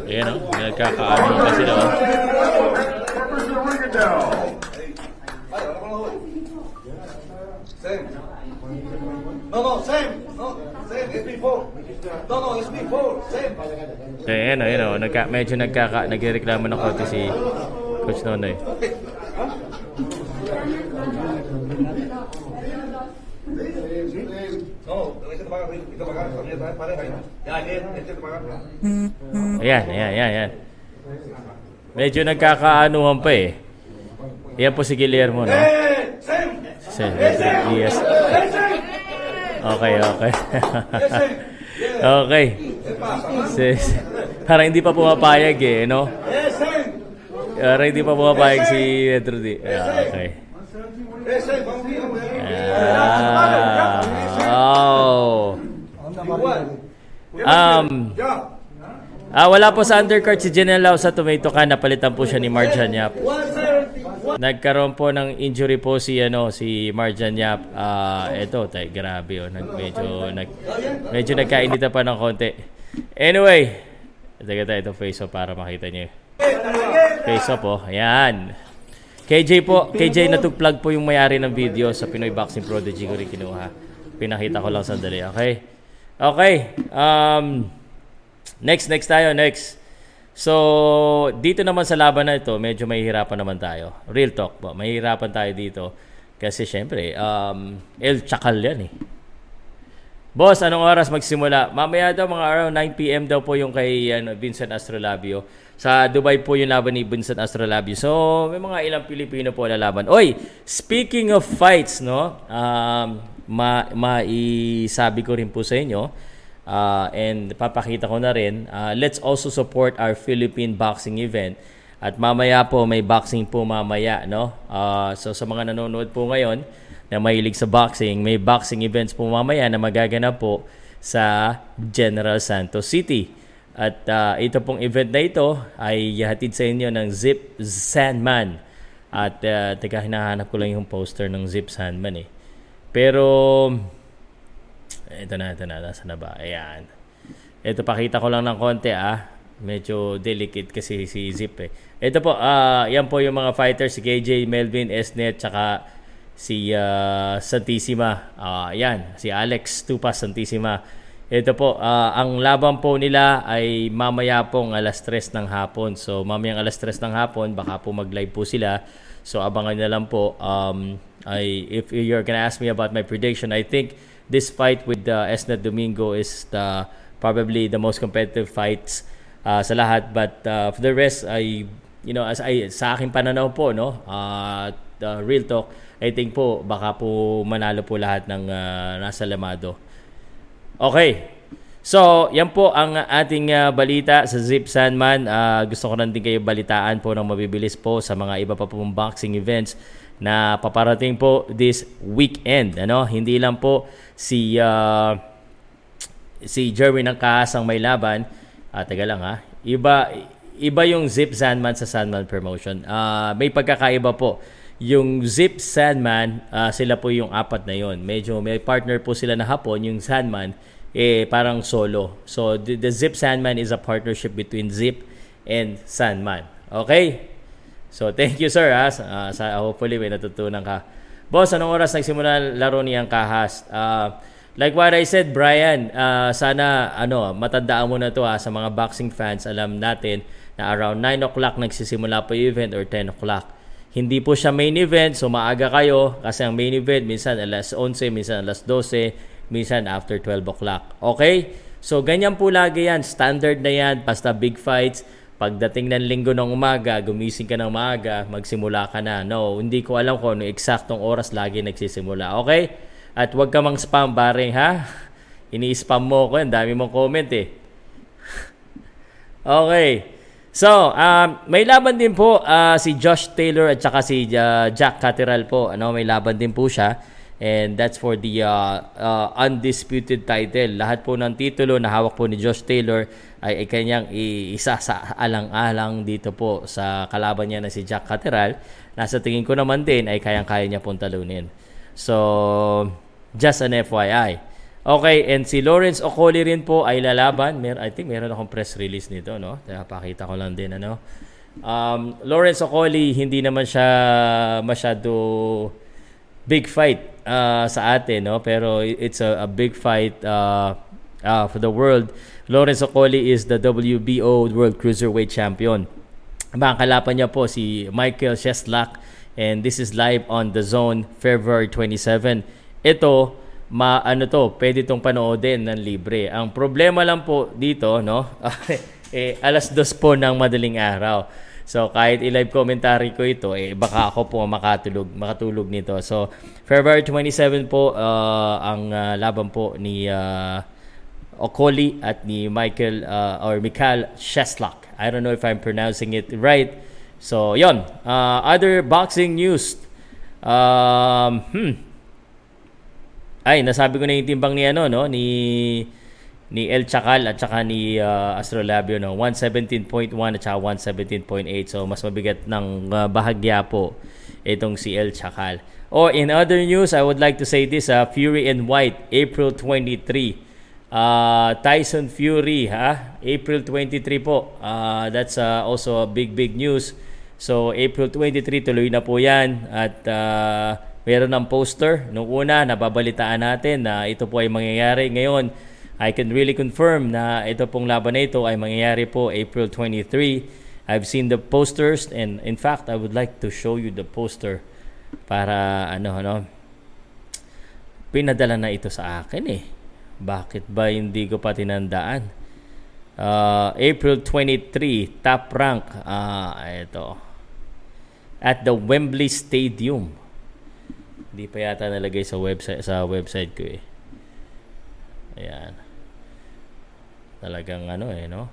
Ayan o, nagkakaano pa sila oh. o. Mr. Rigondo. No, no, same. No, same. It's before. No, no, it's before. Same. Ayan o, ayan o. Nagka, medyo nagkaka, nagreklamo ng konti si Coach Nonoy. Yan, yan. Ayan, ayan, ayan, ayan. Medyo nagkakaanuhan pa eh. Ayan po si Guillermo, no? Eh, same. Si Cedric Diaz. Okay, okay. okay. Si, parang hindi pa pumapayag eh, no? Parang hindi pa pumapayag si Pedro Di. Ah, okay. Ah, oh. Um, ah, wala po sa undercard si Janelle Lau sa tomato can. Napalitan po siya ni Marjan Yap. 170. Nagkaroon po ng injury po si ano si Marjan Yap. Ah, eto, tay, grabe oh. Nag medyo nag medyo nagkainita pa ng konti. Anyway, Teka tayo ito face off para makita niyo. Face off oh. Ayan. KJ po, KJ natugplug po yung mayari ng video sa Pinoy Boxing Prodigy ko rin kinuha. Pinakita ko lang sandali, okay? Okay. Um, next, next tayo, next. So, dito naman sa laban na ito, medyo mahihirapan naman tayo. Real talk po, mahihirapan tayo dito. Kasi syempre, um, El Chakal yan eh. Boss, anong oras magsimula? Mamaya daw mga around 9pm daw po yung kay ano, Vincent Astrolabio. Sa Dubai po yung laban ni Vincent Astrolabio. So, may mga ilang Pilipino po na laban. Oy, speaking of fights, no? Um, ma maisabi ko rin po sa inyo uh, and papakita ko na rin, uh, let's also support our Philippine boxing event. At mamaya po, may boxing po mamaya, no? Uh, so, sa mga nanonood po ngayon, na mahilig sa boxing, may boxing events po mamaya na magaganap po sa General Santos City. At uh, ito pong event na ito ay hatid sa inyo ng Zip Sandman. At uh, teka, hinahanap ko lang yung poster ng Zip Sandman eh. Pero, ito na, ito na, nasa na ba? Ayan. Ito, pakita ko lang ng konti ah. Medyo delicate kasi si Zip eh. Ito po, ah yan po yung mga fighters, si KJ, Melvin, Esnet, tsaka si uh, Santissima. Uh, yan, si Alex Tupas Santissima. Ito po, uh, ang laban po nila ay mamaya pong alas 3 ng hapon. So mamayang alas 3 ng hapon, baka po mag-live po sila. So abangan na lang po. Um, I, if you're gonna ask me about my prediction, I think this fight with uh, Esnet Domingo is the, probably the most competitive fights uh, sa lahat. But uh, for the rest, I, you know, as I, sa aking pananaw po, no, uh, the real talk, I think po baka po manalo po lahat ng uh, nasa lamado. Okay. So, yan po ang ating uh, balita sa Zip Sandman. Uh, gusto ko rin din kayo balitaan po ng mabibilis po sa mga iba pa pong boxing events na paparating po this weekend. Ano? Hindi lang po si uh, si Jeremy ng Kaas ang may laban. Ah, taga lang ha. Iba iba yung Zip Sandman sa Sandman Promotion. Uh, may pagkakaiba po. Yung Zip Sandman, uh, sila po yung apat na yon. Medyo may partner po sila na hapon, yung Sandman, eh parang solo. So the, the Zip Sandman is a partnership between Zip and Sandman. Okay? So thank you sir ha. Uh, sa, hopefully may natutunan ka. Boss, anong oras nagsimula laro niyang kahas? Uh, like what I said, Brian, uh, sana ano, matandaan mo na to ha, sa mga boxing fans. Alam natin na around 9 o'clock nagsisimula po yung event or 10 o'clock. Hindi po siya main event, so maaga kayo kasi ang main event minsan alas 11, minsan alas 12, minsan after 12 o'clock. Okay? So ganyan po lagi yan, standard na yan, basta big fights. Pagdating ng linggo ng umaga, gumising ka ng maaga, magsimula ka na. No, hindi ko alam kung ano eksaktong oras lagi nagsisimula. Okay? At huwag ka mang spam baring ha. Ini-spam mo ko, ang dami mong comment eh. okay. So, um, may laban din po uh, si Josh Taylor at saka si uh, Jack Catterall po. Ano, may laban din po siya. And that's for the uh, uh, undisputed title. Lahat po ng titulo na hawak po ni Josh Taylor ay, ay kanyang isa sa alang-alang dito po sa kalaban niya na si Jack Catterall. Nasa tingin ko naman din ay kayang-kaya niya pong talunin. So, just an FYI. Okay, and si Lawrence Ocoli rin po ay lalaban. Mer I think meron akong press release nito, no? Kaya pakita ko lang din, ano? Um, Lawrence Ocoli, hindi naman siya masyado big fight uh, sa atin, no? Pero it's a, a big fight uh, uh, for the world. Lawrence Ocoli is the WBO World Cruiserweight Champion. Ang kalaban niya po si Michael Sheslak and this is live on The Zone February 27. Ito, ma ano to, pwede tong panoodin ng libre. Ang problema lang po dito, no? eh, alas dos po ng madaling araw. So kahit i-live commentary ko ito, eh baka ako po makatulog, makatulog nito. So February 27 po uh, ang uh, laban po ni uh, Okoli at ni Michael uh, or Mikhail Sheslak. I don't know if I'm pronouncing it right. So, yon. Uh, other boxing news. Um, hmm, ay, nasabi ko na yung timbang ni ano, no? Ni ni El Chacal at saka ni uh, Astrolabio no? 117.1 at saka 117.8 so mas mabigat ng uh, bahagya po itong si El Chacal. Oh in other news I would like to say this uh, Fury and White April 23 uh, Tyson Fury ha? April 23 po. Uh, that's uh, also a big big news. So April 23 tuloy na po yan. At uh, meron ng poster. Nung una, nababalitaan natin na ito po ay mangyayari. Ngayon, I can really confirm na ito pong laban na ito ay mangyayari po April 23. I've seen the posters and in fact, I would like to show you the poster para ano ano pinadala na ito sa akin eh. Bakit ba hindi ko pa tinandaan? Uh, April 23, top rank. Ah, uh, ito. At the Wembley Stadium. Hindi pa yata nalagay sa website sa website ko eh. Ayan. Talagang ano eh, no?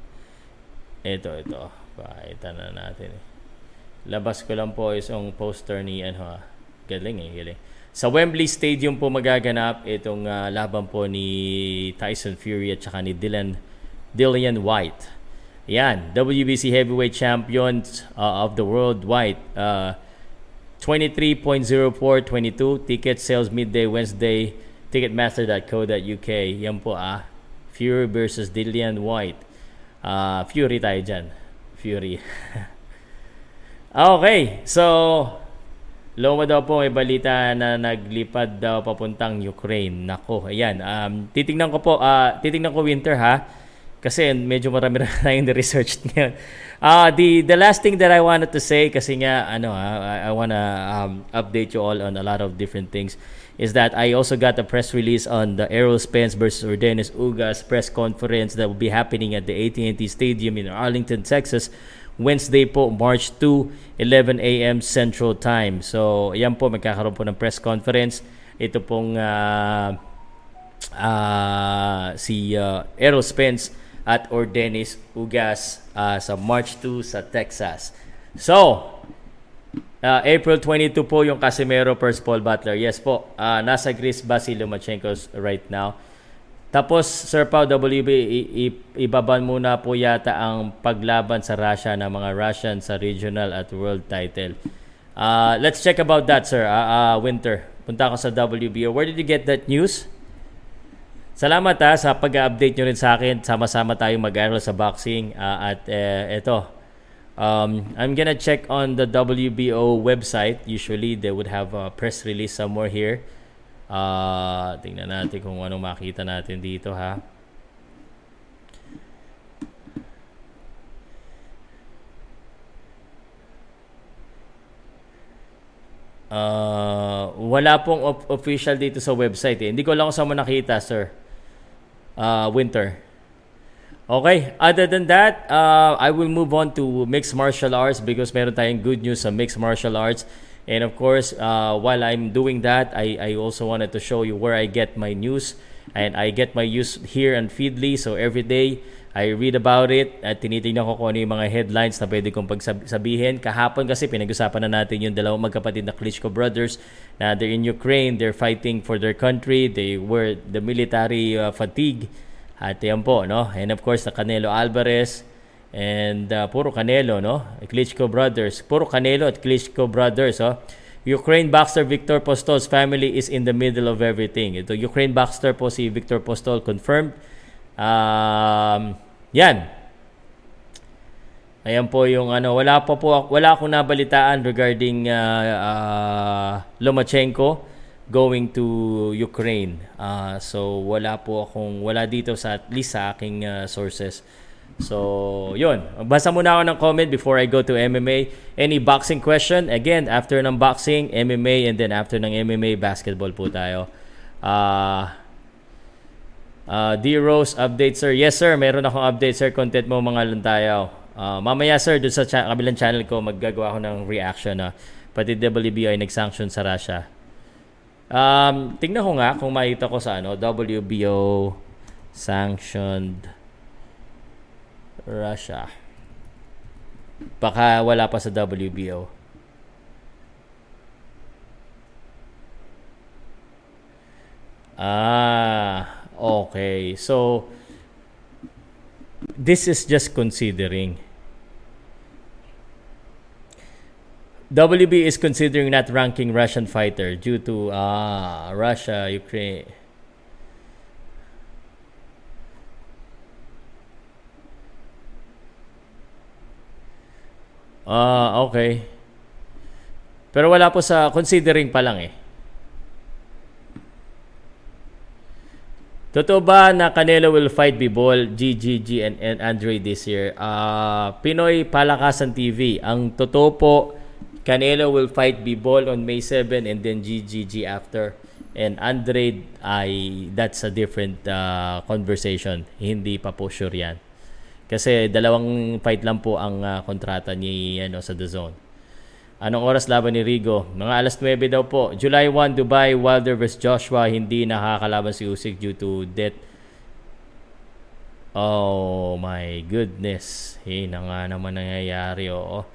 Ito, ito. Pakita na natin eh. Labas ko lang po is yung poster ni ano ha. Galing eh, galing. Sa Wembley Stadium po magaganap itong uh, laban po ni Tyson Fury at saka ni Dylan Dillian White. Yan, WBC Heavyweight Champions uh, of the World White. Uh, 23.0422 ticket sales midday Wednesday ticketmaster.co.uk yan po ah Fury versus Dillian White uh, Fury tayo dyan Fury okay so Loma daw po may balita na naglipad daw papuntang Ukraine. Nako, ayan. Um, titingnan ko po, uh, titingnan ko winter ha. Kasi medyo marami na tayong research ngayon. Uh, the, the last thing that I wanted to say, kasi nga, ano ha, I, I wanna um, update you all on a lot of different things, is that I also got a press release on the Errol Spence versus Ordenis Ugas press conference that will be happening at the AT&T Stadium in Arlington, Texas Wednesday po, March 2, 11 a.m. Central Time. So, yan po, magkakaroon po ng press conference. Ito pong uh, uh, si uh, Errol Spence at Ordenis Ugas uh, sa March 2 sa Texas. So, uh, April 22 po yung Casimero first Paul Butler. Yes po, uh, nasa Greece ba si Lomachenko right now? Tapos, Sir Pao WB, ibaban muna po yata ang paglaban sa Russia ng mga Russian sa regional at world title. Uh, let's check about that, sir. Uh, uh, Winter, punta ako sa WBO. Where did you get that news? Salamat ha sa pag-update nyo rin sa akin. Sama-sama tayong mag-aral sa boxing. Uh, at uh, ito, um, I'm gonna check on the WBO website. Usually, they would have a press release somewhere here. Uh, tingnan natin kung ano makita natin dito ha. Uh, wala pong op- official dito sa website eh. Hindi ko lang kung saan mo nakita, sir. Uh, winter. Okay, other than that, uh, I will move on to mixed martial arts because meron tayong good news sa mixed martial arts. And of course, uh, while I'm doing that, I, I also wanted to show you where I get my news. And I get my news here on Feedly. So every day, I read about it at tinitingnan ko kung ano yung mga headlines na pwede kong pagsabihin. Kahapon kasi pinag-usapan na natin yung dalawang magkapatid na Klitschko brothers na they're in Ukraine, they're fighting for their country, they were the military uh, fatigue. At yan po, no? And of course, the Canelo Alvarez, And uh, puro Canelo, no? Klitschko brothers. Puro Canelo at Klitschko brothers, oh. Ukraine boxer Victor Postol's family is in the middle of everything. Ito, Ukraine boxer po si Victor Postol confirmed. Um, yan. Ayan po yung ano, wala pa po wala akong nabalitaan regarding uh, uh, Lomachenko going to Ukraine. Uh, so wala po akong wala dito sa at least sa aking uh, sources. So, yun. Basa muna ako ng comment before I go to MMA. Any boxing question? Again, after ng boxing, MMA, and then after ng MMA, basketball po tayo. Uh, uh, D. Rose, update sir. Yes sir, meron akong update sir. Content mo mga lantayaw. Uh, mamaya sir, doon sa cha- kabilang channel ko, maggagawa ako ng reaction na pati WBO ay nag-sanction sa Russia. Um, tingnan ko nga kung makita ko sa ano, WBO sanctioned Russia. Baka wala pa sa WBO. Ah, okay. So, this is just considering. WB is considering not ranking Russian fighter due to ah Russia, Ukraine. Ah, okay. Pero wala po sa considering pa lang eh. Totoo ba na Canelo will fight Bibol, GGG, and, and Andre this year? Uh, Pinoy Palakasan TV. Ang totoo po, Canelo will fight Bibol on May 7 and then GGG after. And Andre, ay, that's a different uh, conversation. Hindi pa po sure yan. Kasi dalawang fight lang po ang uh, kontrata ni ano sa The Zone. Anong oras laban ni Rigo? Mga alas 9 daw po. July 1, Dubai, Wilder vs. Joshua. Hindi nakakalaban si Usyk due to death. Oh my goodness. Hey, na nga naman nangyayari. Oo.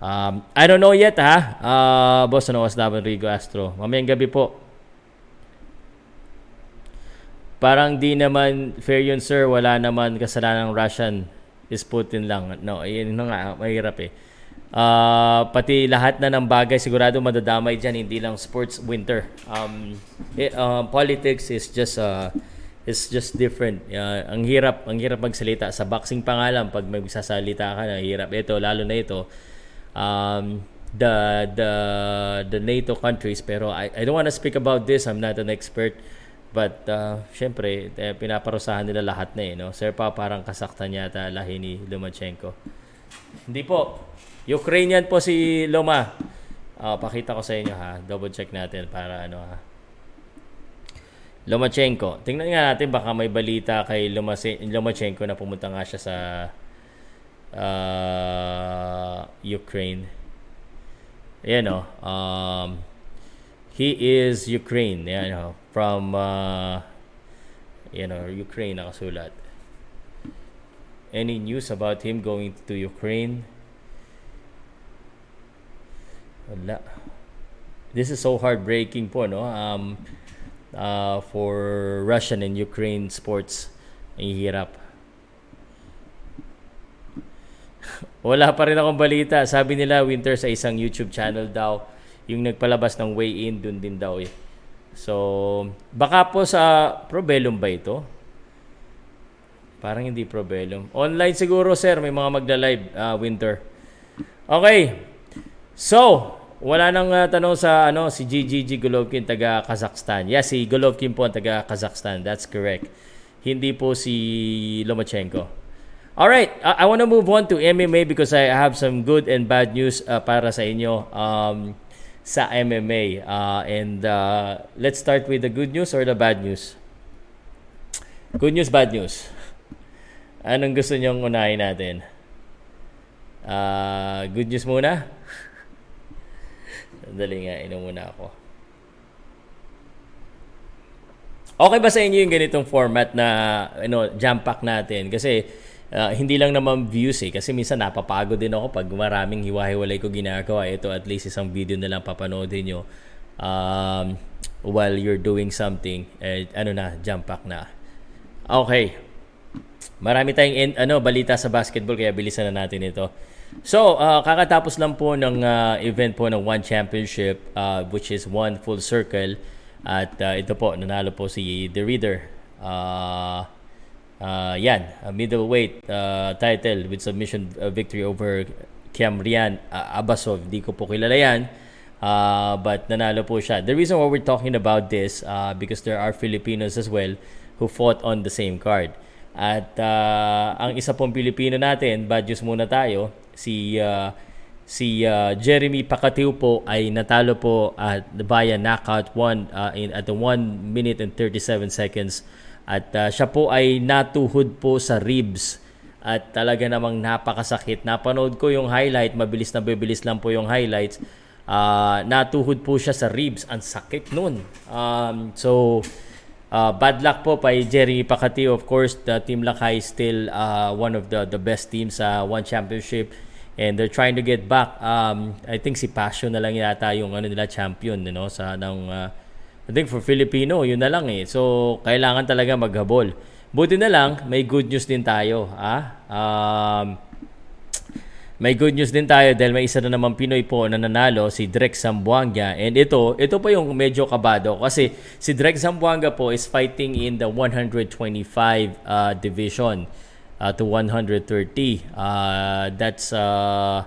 Um, I don't know yet ha. Uh, boss, ano oras laban Rigo Astro? Mamayang gabi po. Parang di naman fair yun sir, wala naman kasalanan ng Russian is Putin lang. No, yun nga, mahirap eh. Uh, pati lahat na ng bagay sigurado madadamay dyan, hindi lang sports winter. Um, it, uh, politics is just uh, is just different. Uh, ang hirap, ang hirap magsalita sa boxing pa nga lang pag magsasalita ka na hirap ito lalo na ito. Um, the the the NATO countries. Pero I, I don't want to speak about this. I'm not an expert. But uh, syempre eh, pinaparusahan nila lahat na eh no? Sir pa parang kasaktan yata lahi ni Lomachenko. Hindi po. Ukrainian po si Loma. Uh, pakita ko sa inyo ha? Double check natin para ano ha? Lomachenko. Tingnan nga natin baka may balita kay Lomachenko na pumunta nga siya sa uh, Ukraine you know, um, he is Ukraine, you know, from, uh, you know, Ukraine nakasulat. Any news about him going to Ukraine? Wala. This is so heartbreaking po, no? Um, uh, for Russian and Ukraine sports. Ang hirap. Wala pa rin akong balita. Sabi nila Winter sa isang YouTube channel daw yung nagpalabas ng way in dun din daw eh. So, baka po sa Probellum ba ito? Parang hindi Probellum. Online siguro sir, may mga magla-live uh, Winter. Okay. So, wala nang uh, tanong sa ano si GGG Golovkin taga Kazakhstan. Yes, si Golovkin po ang taga Kazakhstan. That's correct. Hindi po si Lomachenko. All right, I, I want to move on to MMA because I have some good and bad news uh, para sa inyo um, sa MMA. Uh, and uh, let's start with the good news or the bad news. Good news, bad news. Anong gusto niyong unahin natin? Uh, good news muna? Dali nga, inom muna ako. Okay ba sa inyo yung ganitong format na ano, jam pack natin? Kasi uh, hindi lang naman views eh kasi minsan napapagod din ako pag maraming hiwa-hiwalay ko ginagawa. Ito at least isang video na lang papanoodin nyo. Um, while you're doing something eh, ano na jump pack na. Okay. Marami tayong in, ano balita sa basketball kaya bilisan na natin ito. So uh, kakatapos lang po ng uh, event po ng One Championship uh, which is One Full Circle. At uh, ito po nanalo po si The Reader. Uh, uh, yan, a middleweight uh, title with submission uh, victory over Kiamrian uh, Abasov. Di ko po kilala yan. Uh, but nanalo po siya. The reason why we're talking about this uh, because there are Filipinos as well who fought on the same card. At uh, ang isa pong Pilipino natin, bad news muna tayo, si uh, si uh, Jeremy Pacatiu po ay natalo po at via knockout one uh, in at the 1 minute and 37 seconds at uh, siya po ay natuhod po sa ribs at talaga namang napakasakit. Napanood ko yung highlight, mabilis na bibilis lang po yung highlights. Uh, natuhod po siya sa ribs. Ang sakit nun. Um, so, uh, bad luck po kay Jerry Pacati. Of course, the Team Lakay is still uh, one of the the best teams sa uh, one championship and they're trying to get back. Um, I think si Passion na lang yata yung ano nila champion, you know, sa ng uh, I think for Filipino, yun na lang eh. So, kailangan talaga maghabol. Buti na lang, may good news din tayo. Ah? Um, may good news din tayo dahil may isa na naman Pinoy po na nanalo, si Drek Zamboanga. And ito, ito pa yung medyo kabado kasi si Drek Zamboanga po is fighting in the 125 uh, division uh, to 130. Uh, that's uh,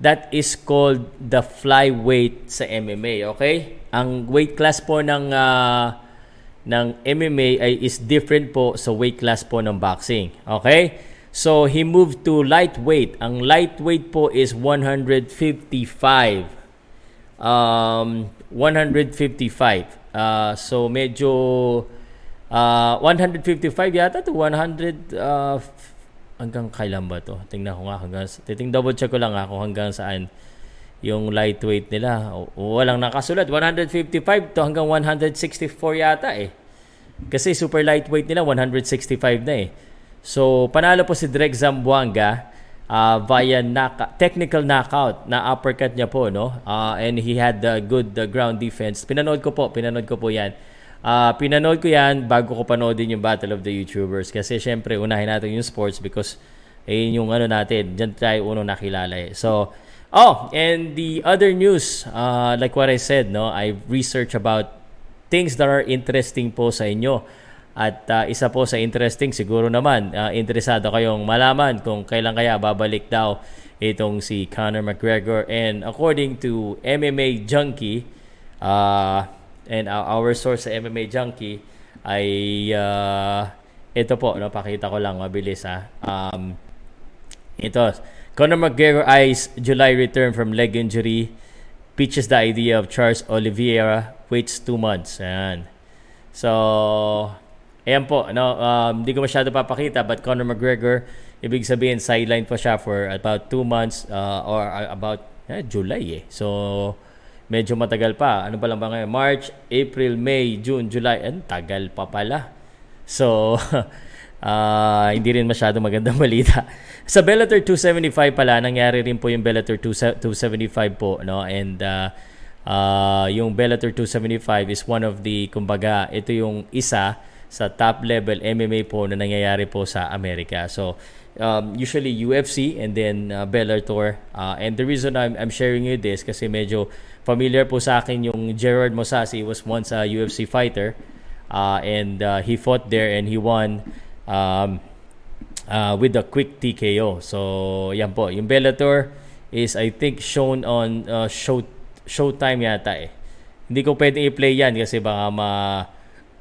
that is called the flyweight sa MMA, okay? Ang weight class po ng uh, ng MMA ay is different po sa weight class po ng boxing. Okay? So he moved to lightweight. Ang lightweight po is 155. Um 155. Uh, so medyo uh, 155 yata to 100 uh, hanggang kailan ba to? Tingnan ko nga hanggang titing double check ko lang ako hanggang saan yung lightweight nila. O, walang nakasulat. 155 to hanggang 164 yata eh. Kasi super lightweight nila, 165 na eh. So, panalo po si Drek Zamboanga uh, via knock- technical knockout na uppercut niya po, no? Uh, and he had the good uh, ground defense. Pinanood ko po, pinanood ko po yan. Uh, pinanood ko yan bago ko panoodin yung Battle of the YouTubers. Kasi syempre, unahin natin yung sports because eh, yung ano natin, dyan tayo unang nakilala eh. So, Oh, and the other news, uh, like what I said, no, I research about things that are interesting po sa inyo. At uh, isa po sa interesting siguro naman, uh, interesado kayong malaman kung kailan kaya babalik daw itong si Conor McGregor. And according to MMA Junkie, uh, and our source sa MMA Junkie, ay uh, ito po, no, pakita ko lang mabilis ha. Um, ito, Conor McGregor eyes July return from leg injury, pitches the idea of Charles Oliveira, waits two months. Ayan. So, Ayan po, no, um, hindi ko masyado papakita but Conor McGregor, ibig sabihin sideline po siya for about 2 months uh, or uh, about eh, July eh. So, medyo matagal pa. Ano pa lang ba ngayon? March, April, May, June, July. Ang tagal pa pala. So, uh, hindi rin masyado magandang balita. Sa Bellator 275 pala, nangyari rin po yung Bellator 275 po. No? And uh, uh, yung Bellator 275 is one of the, kumbaga, ito yung isa sa top level MMA po na nangyayari po sa Amerika. So, um, usually UFC and then uh, Bellator. Uh, and the reason I'm, I'm sharing you this kasi medyo familiar po sa akin yung Gerard Mosasi was once a UFC fighter uh, and uh, he fought there and he won um, uh, with a quick TKO. So, yan po. Yung Bellator is I think shown on uh, show Showtime yata eh. Hindi ko pwedeng i-play yan kasi baka ma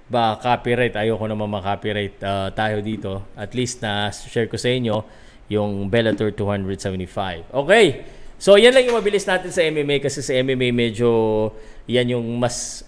ba copyright ayoko naman ma-copyright uh, tayo dito at least na share ko sa inyo yung Bellator 275 okay so yan lang yung mabilis natin sa MMA kasi sa MMA medyo yan yung mas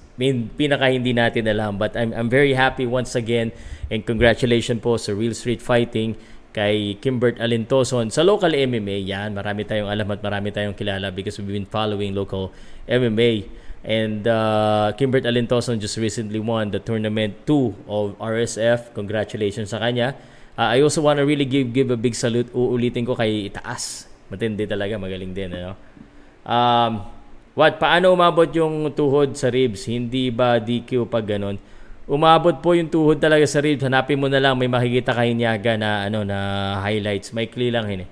pinaka hindi natin alam but I'm, I'm very happy once again and congratulations po sa Real Street Fighting kay Kimbert Alintoson sa local MMA yan marami tayong alam at marami tayong kilala because we've been following local MMA And uh, Kimbert Alintoson just recently won the tournament 2 of RSF. Congratulations sa kanya. Uh, I also want to really give give a big salute. Uulitin ko kay Itaas. Matindi talaga, magaling din. Ano? Um, what, paano umabot yung tuhod sa ribs? Hindi ba DQ pag ganun? Umabot po yung tuhod talaga sa ribs. Hanapin mo na lang, may makikita kay Niaga na, ano, na highlights. Maikli lang yun eh.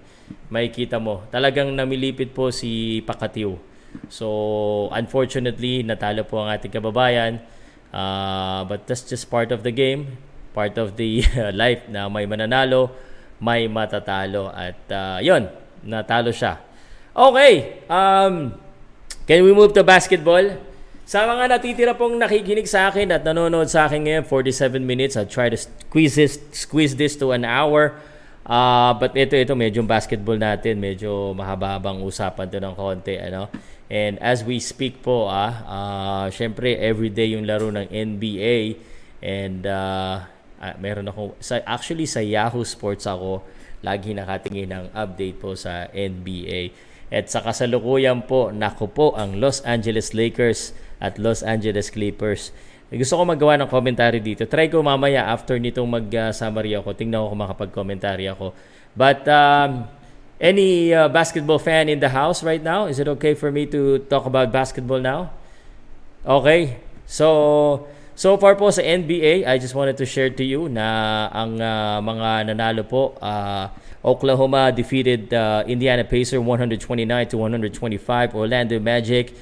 Makikita mo. Talagang namilipit po si Pakatiw So, unfortunately, natalo po ang ating kababayan. Uh, but that's just part of the game, part of the life na may mananalo, may matatalo. At uh, yun, natalo siya. Okay, um, can we move to basketball? Sa mga natitira pong nakikinig sa akin at nanonood sa akin ngayon, 47 minutes. I'll try to squeeze this, squeeze this to an hour. Uh, but ito, ito, medyo basketball natin. Medyo mahaba-habang usapan to ng konti. Ano? And as we speak po, ah, uh, syempre everyday yung laro ng NBA and uh, meron ako sa actually sa Yahoo Sports ako lagi nakatingin ng update po sa NBA. At sa kasalukuyan po, nako po ang Los Angeles Lakers at Los Angeles Clippers. Gusto ko magawa ng commentary dito. Try ko mamaya after nitong mag-summary ako. Tingnan ko kung makapag-commentary ako. But um, Any uh, basketball fan in the house right now? Is it okay for me to talk about basketball now? Okay. So, so far po sa NBA, I just wanted to share to you na ang uh, mga nanalo po, uh, Oklahoma defeated uh, Indiana Pacers 129 to 125. Orlando Magic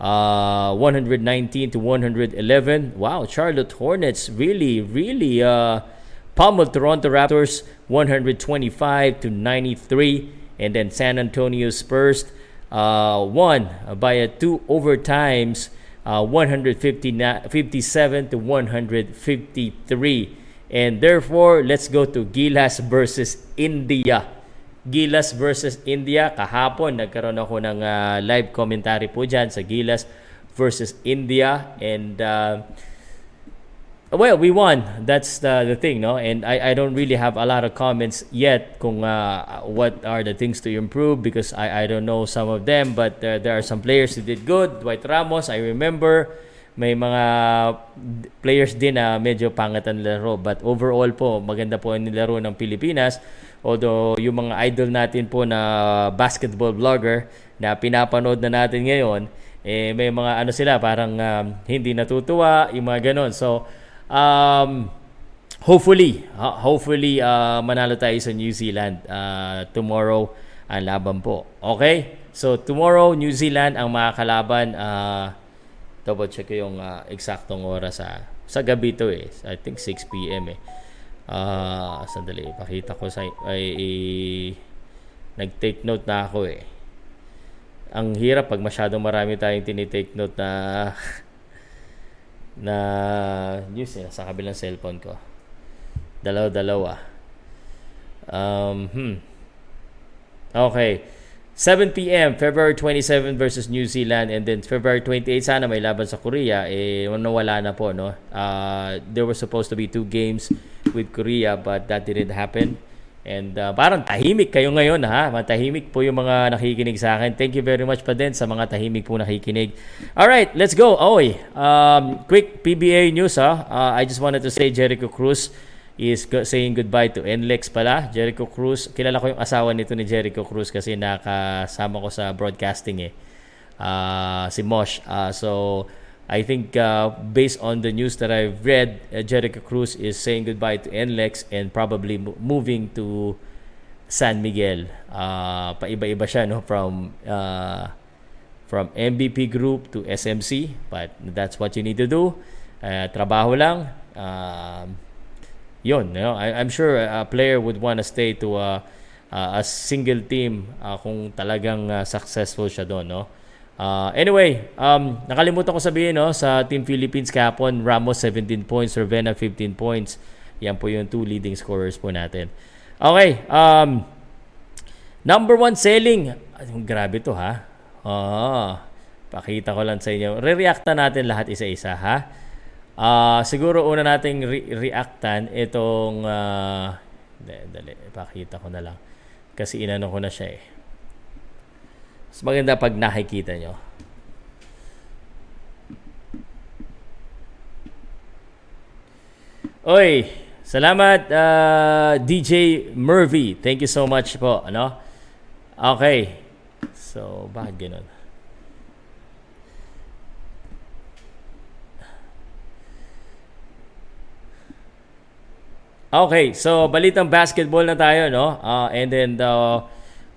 uh, 119 to 111. Wow, Charlotte Hornets really, really uh, pummeled Toronto Raptors 125 to 93. And then San Antonio Spurs uh, won by a two overtimes, uh, 157 to 153. And therefore, let's go to Gilas versus India. Gilas versus India. Kahapon, nagkaroon ako ng uh, live commentary po dyan sa Gilas versus India. And uh, Well, we won. That's the the thing, no? And I, I don't really have a lot of comments yet kung uh, what are the things to improve because I, I don't know some of them but uh, there are some players who did good. Dwight Ramos, I remember may mga players din na medyo pangat ang laro but overall po maganda po ang nilaro ng Pilipinas although yung mga idol natin po na basketball vlogger na pinapanood na natin ngayon eh may mga ano sila parang um, hindi natutuwa yung mga ganon so Um, hopefully, uh, hopefully uh, manalo tayo sa New Zealand uh, tomorrow ang laban po. Okay? So tomorrow New Zealand ang makakalaban uh, double check ko yung uh, eksaktong oras sa Sa gabi to eh. I think 6 p.m. eh. Ah, sandali. Pakita ko sa... Ay, ay, nag-take note na ako eh. Ang hirap pag masyadong marami tayong tinitake note na na news eh, sa kabilang cellphone ko. Dalaw-dalawa. Um, hmm. Okay. 7 p.m. February 27 versus New Zealand and then February 28 sana may laban sa Korea eh nawala na po no. Uh, there were supposed to be two games with Korea but that didn't happen. And uh, parang tahimik kayo ngayon ha. Matahimik po yung mga nakikinig sa akin. Thank you very much pa din sa mga tahimik po nakikinig. All right, let's go. Oy, um, quick PBA news ha. Uh, I just wanted to say Jericho Cruz is saying goodbye to NLEX pala. Jericho Cruz, kilala ko yung asawa nito ni Jericho Cruz kasi nakasama ko sa broadcasting eh. Uh, si Mosh. Uh, so, I think uh, based on the news that I've read, uh, Jericho Cruz is saying goodbye to NLEX and probably moving to San Miguel. Uh, paiba-iba siya no from uh, from MVP group to SMC, but that's what you need to do. Uh, trabaho lang. Uh, yun, you know, I, I'm sure a player would want to stay to a, a single team uh, kung talagang uh, successful siya doon, no? Uh, anyway, um, nakalimutan ko sabihin no, sa Team Philippines kahapon, Ramos 17 points, Ravena 15 points. Yan po yung two leading scorers po natin. Okay, um, number one selling. Grabe to ha. Oh, pakita ko lang sa inyo. Re-reacta natin lahat isa-isa ha. Uh, siguro una nating re- reactan itong uh, dali, dali, ipakita ko na lang. Kasi inano ko na siya eh. Mas maganda pag nakikita nyo. Oy, salamat uh, DJ Murphy. Thank you so much po, ano? Okay. So, bakit ganun? Okay, so balitang basketball na tayo, no? Uh, and then the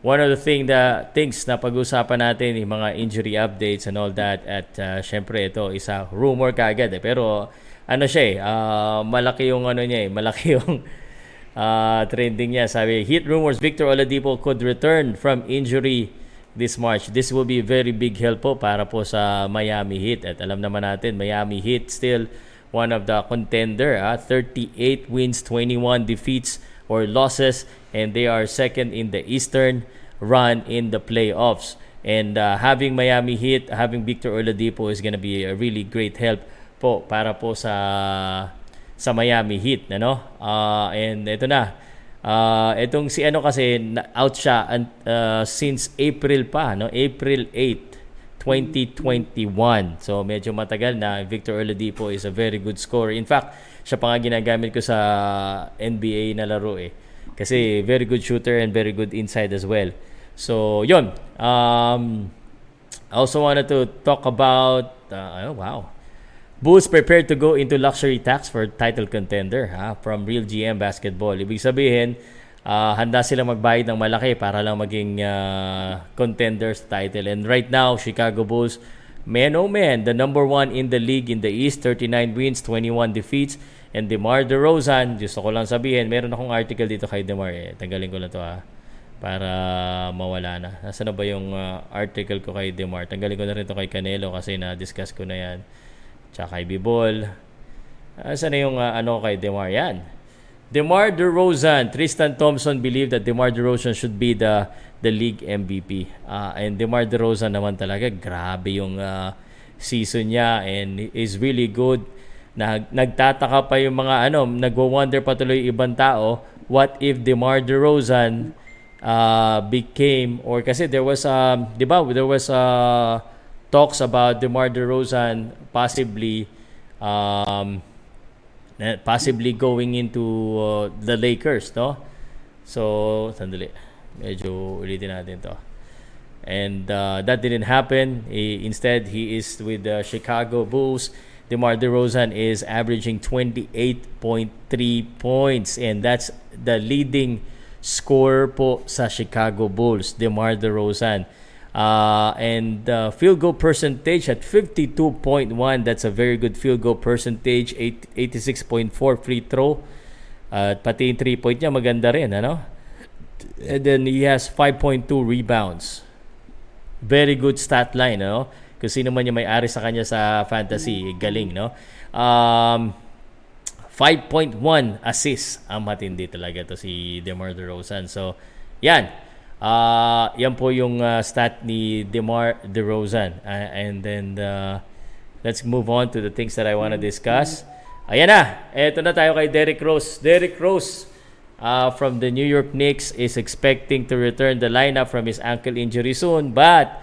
one of the thing the things na pag-usapan natin yung mga injury updates and all that at uh, syempre ito isa rumor kagad eh. Pero ano siya eh uh, malaki yung ano niya eh malaki yung uh, trending niya. Sabi hit rumors Victor Oladipo could return from injury this March. This will be very big help po para po sa Miami Heat. At alam naman natin Miami Heat still one of the contender. Uh, 38 wins, 21 defeats or losses, and they are second in the Eastern run in the playoffs. And uh, having Miami Heat, having Victor Oladipo is going to be a really great help po para po sa sa Miami Heat, ano? Uh, and ito na. Uh, itong si ano kasi out siya uh, since April pa, no? April 8 2021. So medyo matagal na Victor Oladipo is a very good scorer. In fact, siya pa nga ginagamit ko sa NBA na laro eh. Kasi very good shooter and very good inside as well. So, yon. Um, I also wanted to talk about uh, oh, wow. Bulls prepared to go into luxury tax for title contender ha, from Real GM Basketball. Ibig sabihin, uh, handa sila magbayad ng malaki para lang maging uh, contenders title. And right now, Chicago Bulls, man oh man, the number one in the league in the East, 39 wins, 21 defeats. And DeMar DeRozan, gusto ko lang sabihin, meron akong article dito kay DeMar. Eh. Tanggalin ko na to ha para mawala na. Nasaan na ba yung uh, article ko kay DeMar? Tanggalin ko na rin to kay Canelo kasi na-discuss ko na yan. Tsaka kay Bibol. Nasaan na yung uh, ano kay DeMar? Yan. DeMar DeRozan, Tristan Thompson believe that DeMar DeRozan should be the the league MVP. Uh, and DeMar DeRozan naman talaga, grabe yung uh, season niya and is really good. Nag, nagtataka pa yung mga ano, nagwo-wonder pa tuloy ibang tao, what if DeMar DeRozan uh, became or kasi there was um, 'di ba, there was uh, talks about DeMar DeRozan possibly um, possibly going into uh, the Lakers, no? So, sandali. Medyo ulitin natin to. And uh, that didn't happen. He, instead, he is with the Chicago Bulls. DeMar DeRozan is averaging 28.3 points and that's the leading scorer po sa Chicago Bulls, DeMar DeRozan. Uh, and uh, field goal percentage at 52.1. That's a very good field goal percentage. 8, 86.4 free throw. At pati yung 3 point niya maganda rin, ano? And then he has 5.2 rebounds. Very good stat line, no? Kung sino man yung may-ari sa kanya sa fantasy, galing, no? Um, 5.1 assists. Ang matindi talaga to si DeMar DeRozan. So, yan. Uh, yan po yung uh, stat ni DeMar DeRozan. Uh, and then, uh, let's move on to the things that I want to discuss. Ayan na. Eto na tayo kay Derrick Rose. Derrick Rose uh, from the New York Knicks is expecting to return the lineup from his ankle injury soon. But,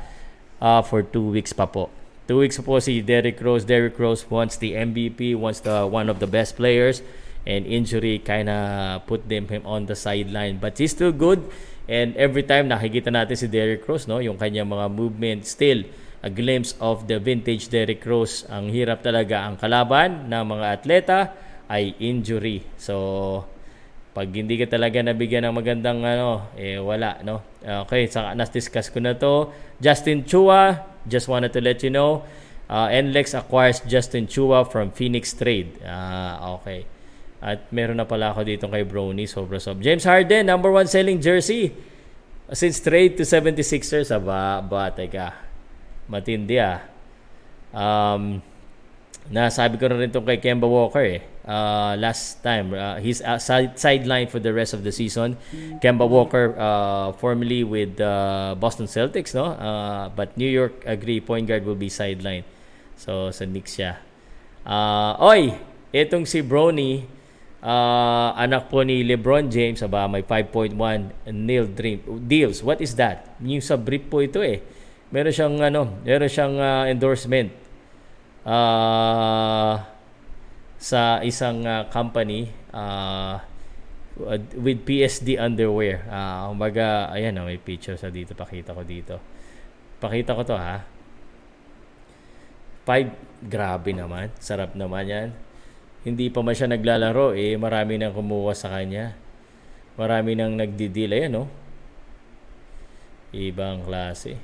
uh, for two weeks pa po. Two weeks po si Derrick Rose. Derrick Rose wants the MVP, wants the one of the best players, and injury kind of put them him on the sideline. But he's still good, and every time nakikita natin si Derrick Rose, no, yung kanyang mga movement, still a glimpse of the vintage Derrick Rose. Ang hirap talaga ang kalaban ng mga atleta ay injury. So, pag hindi ka talaga nabigyan ng magandang ano, eh wala, no? Okay, saka nas-discuss ko na to. Justin Chua, just wanted to let you know. Uh, NLEX acquires Justin Chua from Phoenix Trade. Ah, okay. At meron na pala ako dito kay Brony, sobra sob. James Harden, number one selling jersey. Since trade to 76ers, aba, ba, teka. Matindi ah. Um, nasabi ko na rin itong kay Kemba Walker eh. Uh, last time, uh, he's uh, for the rest of the season. Kemba Walker, uh, formerly with uh, Boston Celtics, no? Uh, but New York agree point guard will be sideline. So sa Knicks siya. Uh, oy, itong si Brony, uh, anak po ni LeBron James, aba may 5.1 nil dream deals. What is that? Yung sa brief po ito eh. Meron siyang ano, meron siyang uh, endorsement. Uh, sa isang uh, company uh, with PSD underwear. Uh, umaga, ayan, oh, may picture sa dito. Pakita ko dito. Pakita ko to ha. Five, grabe naman. Sarap naman yan. Hindi pa man siya naglalaro, eh, marami nang kumuha sa kanya. Marami nang nagdi-deal. Ayan, no? Ibang klase.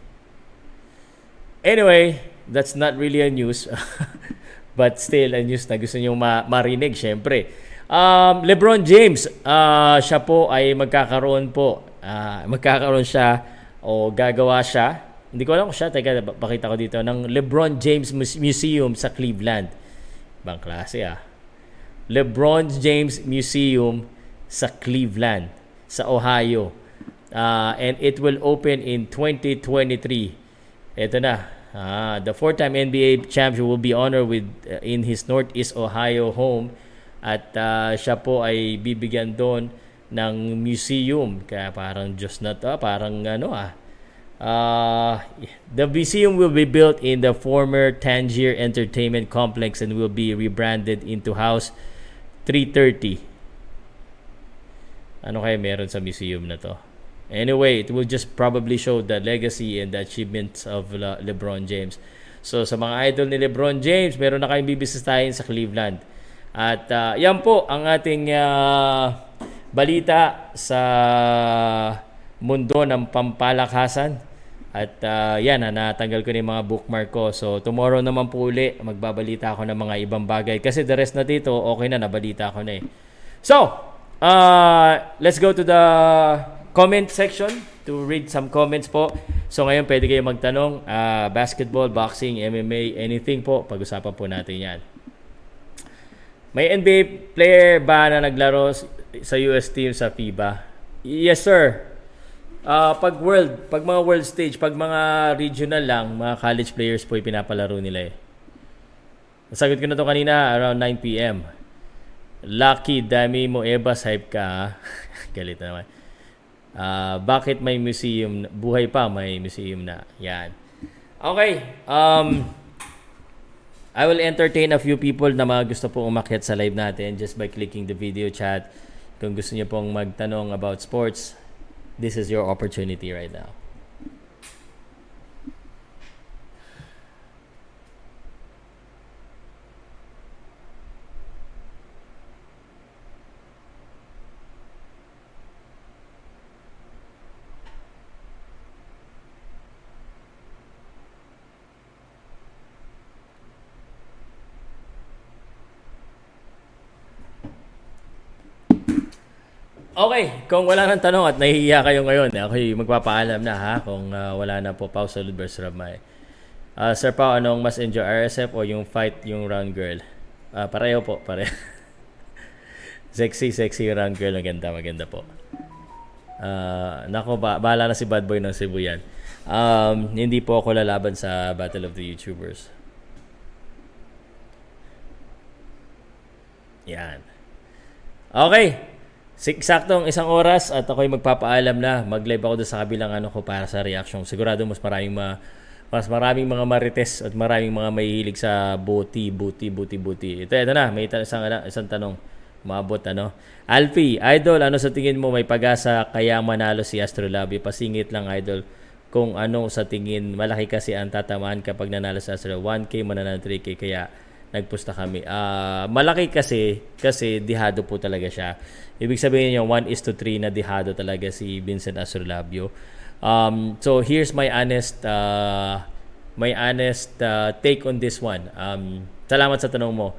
Anyway, that's not really a news. But still, a news na gusto nyo ma- marinig, syempre. Um, LeBron James, uh, siya po ay magkakaroon po. Uh, magkakaroon siya o gagawa siya. Hindi ko alam kung siya. Teka, pakita ko dito. Ng LeBron James Museum sa Cleveland. Ibang klase ah. LeBron James Museum sa Cleveland, sa Ohio. Uh, and it will open in 2023. Ito na. Ah, the four-time NBA champion will be honored with uh, in his Northeast Ohio home at uh, siya po ay bibigyan doon ng museum. Kaya parang Diyos na to parang ano ah. Uh, the museum will be built in the former Tangier Entertainment Complex and will be rebranded into House 330 ano kaya meron sa museum na to Anyway, it will just probably show the legacy and the achievements of Le- LeBron James. So sa mga idol ni LeBron James, meron na kayong bibisitahin sa Cleveland. At uh, yan po ang ating uh, balita sa mundo ng pampalakasan. At uh, yan, natanggal ko na yung mga bookmark ko. So tomorrow naman po uli, magbabalita ako ng mga ibang bagay. Kasi the rest na dito, okay na, nabalita ko na eh. So, uh, let's go to the comment section to read some comments po. So ngayon pwede kayo magtanong, uh, basketball, boxing, MMA, anything po, pag-usapan po natin yan. May NBA player ba na naglaro sa US team sa FIBA? Yes sir. Uh, pag world, pag mga world stage, pag mga regional lang, mga college players po pinapalaro nila eh. Nasagot ko na to kanina around 9 p.m. Lucky, dami mo Ebas, hype ka. Galit na naman. Uh, bakit may museum, buhay pa may museum na. Yan. Okay. Um, I will entertain a few people na mga gusto pong umakyat sa live natin just by clicking the video chat. Kung gusto niyo pong magtanong about sports, this is your opportunity right now. Okay, kung wala nang tanong at nahihiya kayo ngayon, ako'y magpapaalam na ha kung uh, wala na po Pau Salud versus Ramay. Uh, Sir Pau, anong mas enjoy RSF o yung fight yung round girl? Uh, pareho po, pareho. sexy, sexy round girl. Maganda, maganda po. Uh, nako, ba, bahala na si Bad Boy ng Cebu yan. Um, hindi po ako lalaban sa Battle of the YouTubers. Yan. Okay. Saktong isang oras at ako'y magpapaalam na. Mag-live ako doon sa kabilang ano ko para sa reaction. Sigurado mas maraming ma mas maraming mga marites at maraming mga mahihilig sa buti, buti, buti, buti. Ito, ito na. May isang, isang tanong. Maabot, ano? Alfie, Idol, ano sa tingin mo may pag-asa kaya manalo si Astrolabi? Pasingit lang, Idol. Kung ano sa tingin, malaki kasi ang tatamaan kapag nanalo sa Astro. 1K, mananalo 3K. Kaya nagpusta kami. Uh, malaki kasi, kasi dihado po talaga siya. Ibig sabihin yung 1 is to 3 na dihado talaga si Vincent Astrolabio. Um, so here's my honest uh, my honest uh, take on this one. Um, salamat sa tanong mo.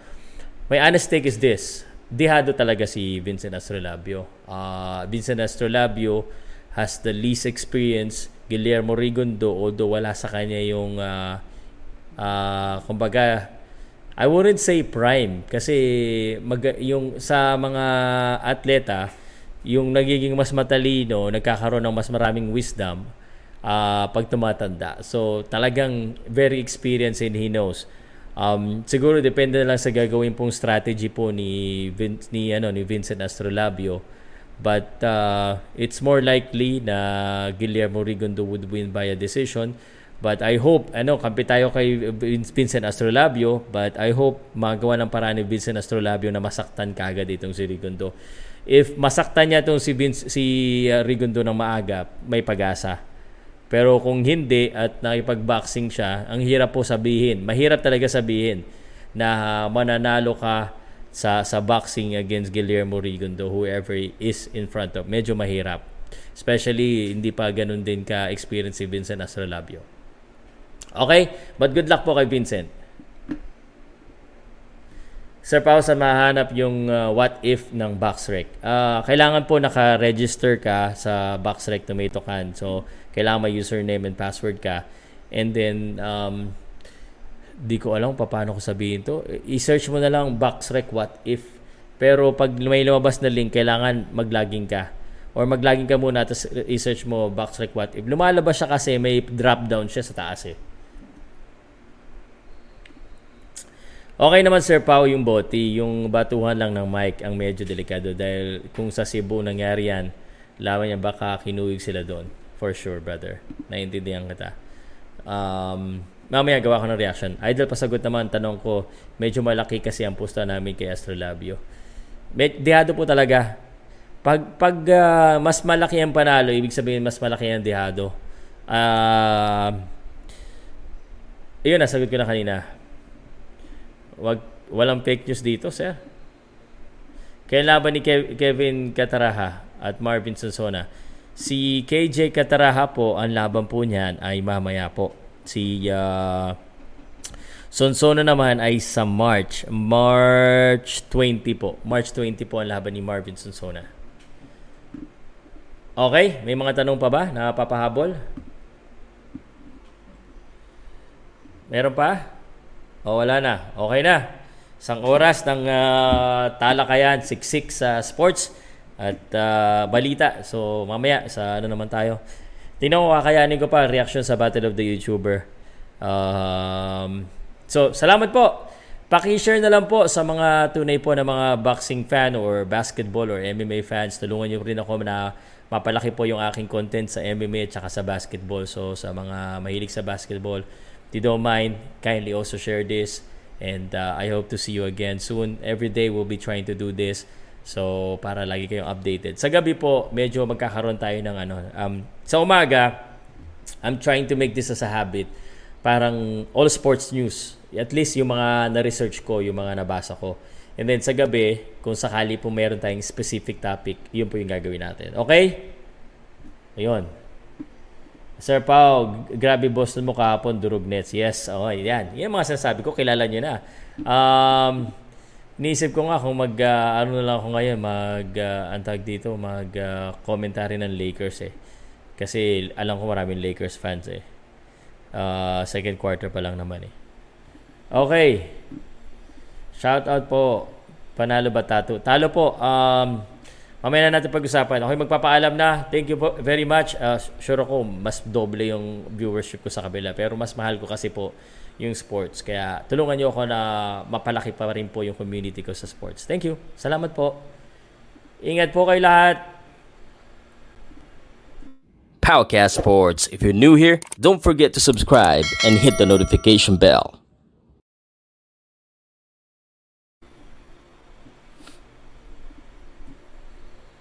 My honest take is this. Dihado talaga si Vincent Astrolabio. Uh, Vincent Astrolabio has the least experience. Guillermo Rigondo, although wala sa kanya yung uh, uh, kumbaga I wouldn't say prime kasi mag, yung sa mga atleta yung nagiging mas matalino, nagkakaroon ng mas maraming wisdom uh, pag tumatanda. So talagang very experienced and he knows. Um, siguro depende lang sa gagawin pong strategy po ni Vin, ni ano ni Vincent Astrolabio. But uh, it's more likely na Guillermo Rigondo would win by a decision But I hope, ano, kampi tayo kay Vincent Astrolabio, but I hope magawa ng paraan ni Vincent Astrolabio na masaktan kagad itong si Rigondo. If masaktan niya itong si, Vince, si uh, Rigondo ng maaga, may pag-asa. Pero kung hindi at nakipag-boxing siya, ang hirap po sabihin, mahirap talaga sabihin na mananalo ka sa sa boxing against Guillermo Rigondo, whoever is in front of. Medyo mahirap. Especially, hindi pa ganun din ka-experience si Vincent Astrolabio. Okay? But good luck po kay Vincent. Sir Pao, sa mahanap yung uh, what if ng Boxrec. Uh, kailangan po naka-register ka sa Boxrec Tomato Can. So, kailangan may username and password ka. And then, um, di ko alam pa paano ko sabihin to. I-search mo na lang Boxrec what if. Pero pag may lumabas na link, kailangan mag-login ka. Or mag-login ka muna, tapos i-search mo Boxrec what if. Lumalabas siya kasi may drop down siya sa taas eh. Okay naman Sir Pau yung boti, yung batuhan lang ng mic ang medyo delikado dahil kung sa Cebu nangyari yan, lawan niya baka kinuwig sila doon. For sure, brother. Naiintindihan kita. Um, mamaya gawa ko ng reaction. Idol, pasagot naman tanong ko, medyo malaki kasi ang pusta namin kay Astrolabio. Med- dihado po talaga. Pag, pag uh, mas malaki ang panalo, ibig sabihin mas malaki ang dihado. Uh, yun, nasagot ko na kanina Wag, walang fake news dito, sir. Kaya laban ni Kev- Kevin Cataraha at Marvin Sonsona. Si KJ Cataraha po, ang laban po niyan ay mamaya po. Si uh, Sonsona naman ay sa March. March 20 po. March 20 po ang laban ni Marvin Sonsona. Okay, may mga tanong pa ba na papahabol? Meron pa? O wala na. Okay na. Isang oras ng uh, talakayan, siksik sa sports at uh, balita. So mamaya sa ano naman tayo. Tingnan ko kakayanin ko pa reaction sa Battle of the YouTuber. Um, so salamat po. Paki-share na lang po sa mga tunay po na mga boxing fan or basketball or MMA fans. Tulungan niyo rin ako na mapalaki po yung aking content sa MMA at saka sa basketball. So sa mga mahilig sa basketball, If you don't mind, kindly also share this. And uh, I hope to see you again soon. Every day we'll be trying to do this. So, para lagi kayong updated. Sa gabi po, medyo magkakaroon tayo ng ano. Um, sa umaga, I'm trying to make this as a habit. Parang all sports news. At least yung mga na-research ko, yung mga nabasa ko. And then sa gabi, kung sakali po meron tayong specific topic, yun po yung gagawin natin. Okay? Ayun. Sir Pau, grabe Boston mo kahapon, durog nets. Yes, oh, yan. Yan mga sinasabi ko, kilala nyo na. Um, Iniisip ko nga kung mag, ah, ano na lang ako ngayon, mag, uh, antag dito, mag ah, commentary ng Lakers eh. Kasi alam ko maraming Lakers fans eh. Ah, second quarter pa lang naman eh. Okay. Shout out po. Panalo ba tato? Talo po. Um, mamaya na natin pag-usapan. Okay, magpapaalam na. Thank you very much. Uh, sure ako, mas doble yung viewership ko sa kabila. Pero mas mahal ko kasi po yung sports. Kaya tulungan niyo ako na mapalaki pa rin po yung community ko sa sports. Thank you. Salamat po. Ingat po kayo lahat. Powercast Sports. If you're new here, don't forget to subscribe and hit the notification bell.